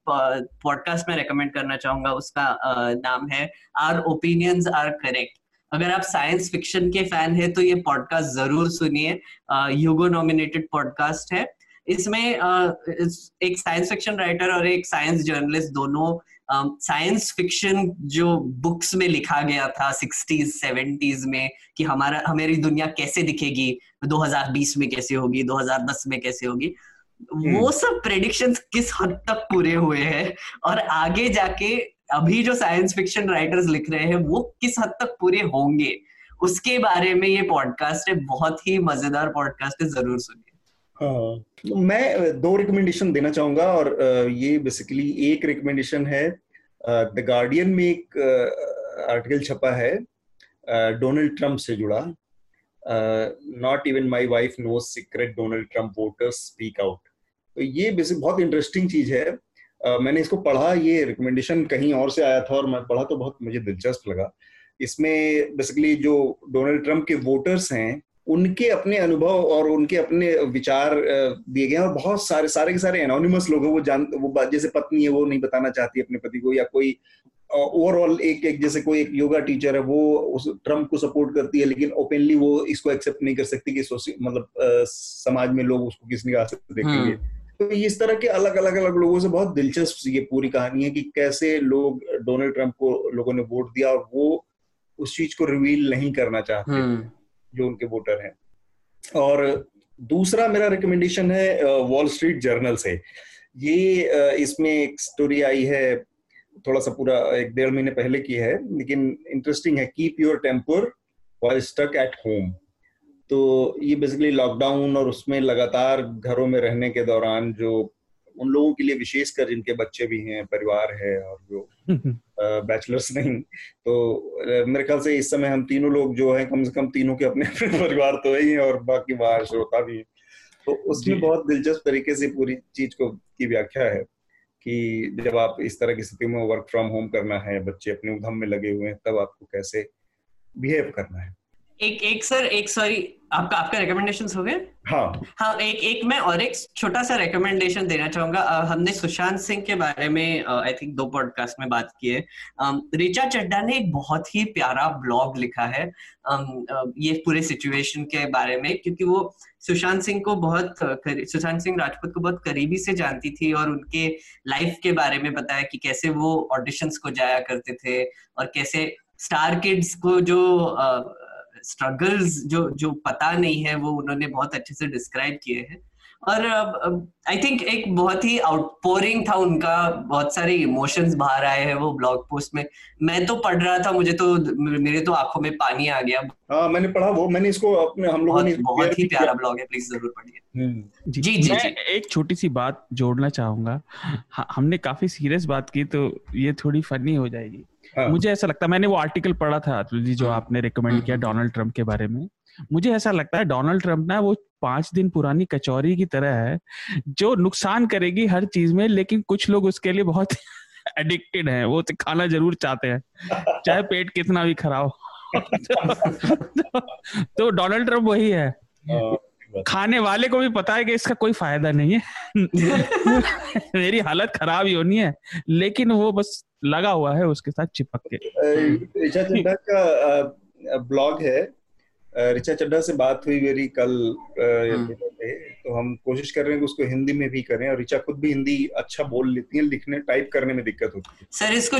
पॉडकास्ट में रेकमेंड करना चाहूँगा, उसका नाम है आर ओपिनियंस आर करेक्ट अगर आप साइंस फिक्शन के फ़ैन है तो ये पॉडकास्ट ज़रूर सुनिए। यूगो नॉमिनेटेड पॉडकास्ट है। इसमें एक साइंस फिक्शन राइटर और एक साइंस जर्नलिस्ट दोनों साइंस um, फिक्शन जो बुक्स में लिखा गया था सिक्सटीज सेवेंटीज में कि हमारा हमारी दुनिया कैसे दिखेगी 2020 में कैसे होगी 2010 में कैसे होगी हम्म। वो सब प्रेडिक्शंस किस हद तक पूरे हुए हैं और आगे जाके अभी जो साइंस फिक्शन राइटर्स लिख रहे हैं वो किस हद तक पूरे होंगे उसके बारे में ये पॉडकास्ट है बहुत ही मज़ेदार पॉडकास्ट है ज़रूर सुनिए हाँ। मैं दो रिकमेंडेशन देना चाहूँगा और ये बेसिकली एक रिकमेंडेशन है द गार्डियन में एक आर्टिकल छपा है डोनाल्ड ट्रंप से जुड़ा। Not even my wife no secret Donald Trump voters speak out तो ये बेसिक बहुत इंटरेस्टिंग चीज़ है। uh, मैंने इसको पढ़ा ये रिकमेंडेशन कहीं और से आया था और मैं पढ़ा तो बहुत मुझे दिलचस्प लगा। इसमें बेसिकली जो डोनाल्ड ट्रंप के वोटर्स हैं उनके अपने अनुभव और उनके अपने विचार दिए गए और बहुत सारे सारे के सारे एनोनिमस लोग हैं वो जान वो जैसे पत्नी है वो नहीं बताना चाहती अपने पति को या कोई ओवरऑल एक एक जैसे कोई एक योगा टीचर है वो उस ट्रंप को सपोर्ट करती है लेकिन ओपनली वो इसको एक्सेप्ट नहीं कर सकती कि मतलब समाज में लोग उसको किस निगाह से देखेंगे हाँ। तो इस तरह के अलग अलग अलग लोगों से बहुत दिलचस्प ये पूरी कहानी है कि कैसे लोग डोनाल्ड ट्रंप को लोगों ने वोट दिया और वो उस चीज़ को रिवील नहीं करना चाहते हाँ। जो उनके वोटर हैं। और दूसरा मेरा रिकमेंडेशन है वॉल स्ट्रीट जर्नल से। ये इसमें एक स्टोरी आई है, थोड़ा सा पूरा एक डेढ़ महीने पहले की है, लेकिन इंटरेस्टिंग है keep your temper while stuck at home तो ये बेसिकली लॉकडाउन और उसमें लगातार घरों में रहने के दौरान जो उन लोगों के लिए विशेषकर जिनके बच्चे भी हैं परिवार है और जो बैचलर्स नहीं तो मेरे ख्याल से इस समय हम तीनों लोग जो है कम से कम तीनों के अपने अपने परिवार तो है ही और बाकी बाहर श्रोता भी है। तो उसमें बहुत दिलचस्प तरीके से पूरी चीज़ को की व्याख्या है कि जब आप इस तरह की स्थिति में वर्क फ्रॉम होम करना है बच्चे अपने उधम में लगे हुए हैं तब आपको कैसे बिहेव करना है। एक एक सर एक सॉरी आपका आपका रिकमेंडेशन हो गए? हाँ। हाँ एक एक मैं और एक छोटा सा रिकमेंडेशन देना चाहूँगा। हमने सुशांत सिंह के बारे में आई थिंक दो पॉडकास्ट में बात की है। रिचा चड्डा ने एक बहुत ही प्यारा ब्लॉग लिखा है। ये पूरे सिचुएशन के बारे में क्योंकि वो सुशांत सिंह को बहुत सुशांत सिंह राजपूत को बहुत करीबी से जानती थी और उनके लाइफ के बारे में बताया कि कैसे वो ऑडिशंस को जाया करते थे और कैसे स्टार किड्स को जो स्ट्रगल्स जो जो पता नहीं है वो उन्होंने बहुत अच्छे से डिस्क्राइब किए हैं। और आई uh, थिंक एक बहुत ही आउटपोरिंग था उनका बहुत सारे इमोशंस बाहर आए हैं वो ब्लॉग पोस्ट में। मैं तो पढ़ रहा था मुझे तो मेरे तो आँखों में पानी आ गया। हाँ मैंने पढ़ा वो मैंने इसको अपने हम लोगों ने बहुत ही प्यारा ब्लॉग है प्लीज़ ज़रूर पढ़िए। हम्म। जी जी, मैं जी। एक छोटी सी बात जोड़ना चाहूँगा। हमने काफ़ी सीरियस बात की तो ये थोड़ी फनी हो जाएगी। हाँ. मुझे ऐसा लगता है मैंने वो आर्टिकल पढ़ा था अतुल जी जो हाँ। आपने रिकमेंड किया डोनाल्ड हम्म। ट्रंप के बारे में मुझे ऐसा लगता है डोनाल्ड ट्रंप ना वो पाँच दिन पुरानी कचौरी की तरह है जो नुकसान करेगी हर चीज़ में लेकिन कुछ लोग उसके लिए बहुत एडिक्टेड हैं वो तो खाना ज़रूर चाहते हैं चाहे पेट कितना भी खराब हो तो डोनाल्ड ट्रंप वही है हाँ। खाने वाले को भी पता है कि इसका कोई फ़ायदा नहीं है मेरी हालत खराब ही होनी है लेकिन वो बस लगा हुआ है उसके साथ चिपक के। ऋचा चड्डा का ब्लॉग है। ऋचा चड्डा से बात हुई मेरी कल हम्म। तो हम कोशिश कर रहे हैं कि उसको हिंदी में भी करें और ऋचा खुद भी हिंदी अच्छा बोल लेती है लिखने टाइप करने में दिक्कत होती है। सर इसको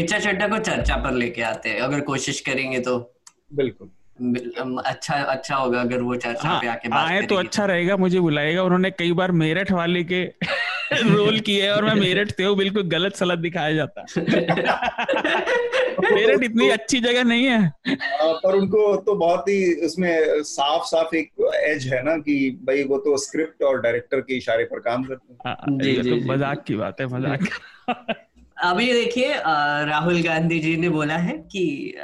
ऋचा चड्डा को चर्चा पर लेके आते हैं अगर कोशिश करेंगे तो। बिल्कुल। अच्छा अच्छा होगा अगर वो चर्चा हाँ, पे आके बात आए तो अच्छा रहेगा मुझे बुलाएगा। उन्होंने कई बार मेरठ वाले के रोल किए और मैं मेरठ थे बिल्कुल गलत सलत दिखाया जाता। मेरठ इतनी अच्छी जगह नहीं है। पर उनको तो बहुत ही उसमें साफ़ साफ़ एक एज है ना कि भाई वो तो स्क्रिप्ट और डायरेक्टर के इशारे पर काम करते हैं। हाँ, जी, जी, तो मज़ाक की बात है मज़ाक। अभी देखिए राहुल गांधी जी ने बोला है कि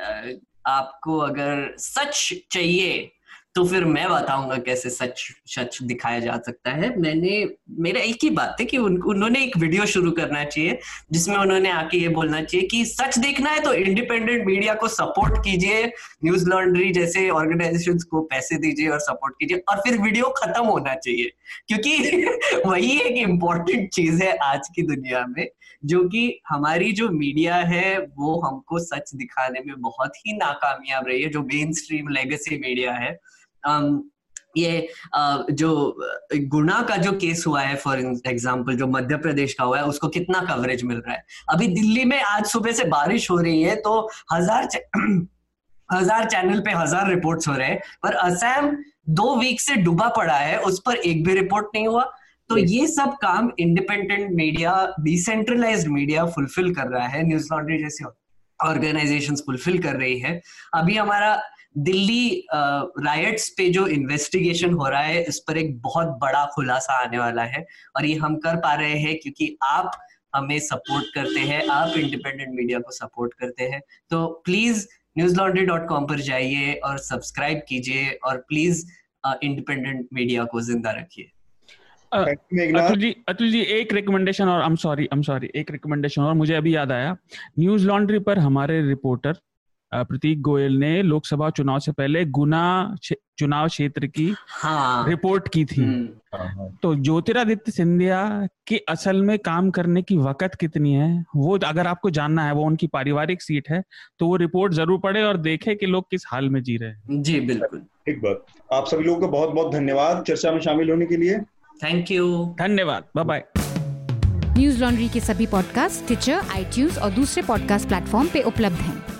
आपको अगर सच चाहिए तो फिर मैं बताऊँगा कैसे सच सच दिखाया जा सकता है। मैंने मेरा एक ही बात है कि उन, उन्होंने एक वीडियो शुरू करना चाहिए जिसमें उन्होंने आके ये बोलना चाहिए कि सच देखना है तो इंडिपेंडेंट मीडिया को सपोर्ट कीजिए न्यूज़ लॉन्ड्री जैसे ऑर्गेनाइजेशन को पैसे दीजिए और सपोर्ट कीजिए और फिर वीडियो खत्म होना चाहिए। क्योंकि वही एक इम्पोर्टेंट चीज़ है आज की दुनिया में जो कि हमारी जो मीडिया है वो हमको सच दिखाने में बहुत ही नाकामयाब रही है जो मेन स्ट्रीम लेगेसी मीडिया है। ये जो गुना का जो केस हुआ है फॉर एग्ज़ाम्पल जो मध्य प्रदेश का हुआ है उसको कितना कवरेज मिल रहा है? अभी दिल्ली में आज सुबह से बारिश हो रही है तो हज़ार हज़ार चैनल पे हज़ार रिपोर्ट्स हो रहे हैं पर असम दो वीक से डूबा पड़ा है उस पर एक भी रिपोर्ट नहीं हुआ। तो ये सब काम independent media decentralised media fulfil कर रहा है न्यूज़ लॉन्ड्री जैसे ऑर्गेनाइजेशन फुलफिल कर रही है। अभी हमारा दिल्ली राइट्स पे जो इन्वेस्टिगेशन हो रहा है इस पर एक बहुत बड़ा खुलासा आने वाला है। और ये हम कर पा रहे हैं क्योंकि आप हमें सपोर्ट करते हैं आप इंडिपेंडेंट मीडिया को सपोर्ट करते हैं। तो please Newslaundry dot com पर जाइए और सब्सक्राइब कीजिए और प्लीज़ इंडिपेंडेंट मीडिया को ज़िंदा रखिए। अतुल जी अतुल जी एक रिकमेंडेशन और I am sorry I am sorry एक रिकमेंडेशन और मुझे अभी याद आया। न्यूज़ लॉन्ड्री पर हमारे रिपोर्टर प्रतीक गोयल ने लोकसभा चुनाव से पहले गुना चुनाव क्षेत्र की हाँ, रिपोर्ट की थी। हम्म। तो ज्योतिरादित्य सिंधिया की असल में काम करने की वक्त कितनी है वो अगर आपको जानना है वो उनकी पारिवारिक सीट है तो वो रिपोर्ट ज़रूर पढ़े और देखे कि लोग किस हाल में जी रहे हैं। जी बिल्कुल। ठीक बात। आप सभी लोगों का बहुत बहुत धन्यवाद। चर्चा में शामिल होने के लिए। थैंक यू धन्यवाद। बाय बाय न्यूज़ लॉन्ड्री के सभी पॉडकास्ट ट्विटर आई और दूसरे पॉडकास्ट प्लेटफॉर्म पे उपलब्ध हैं।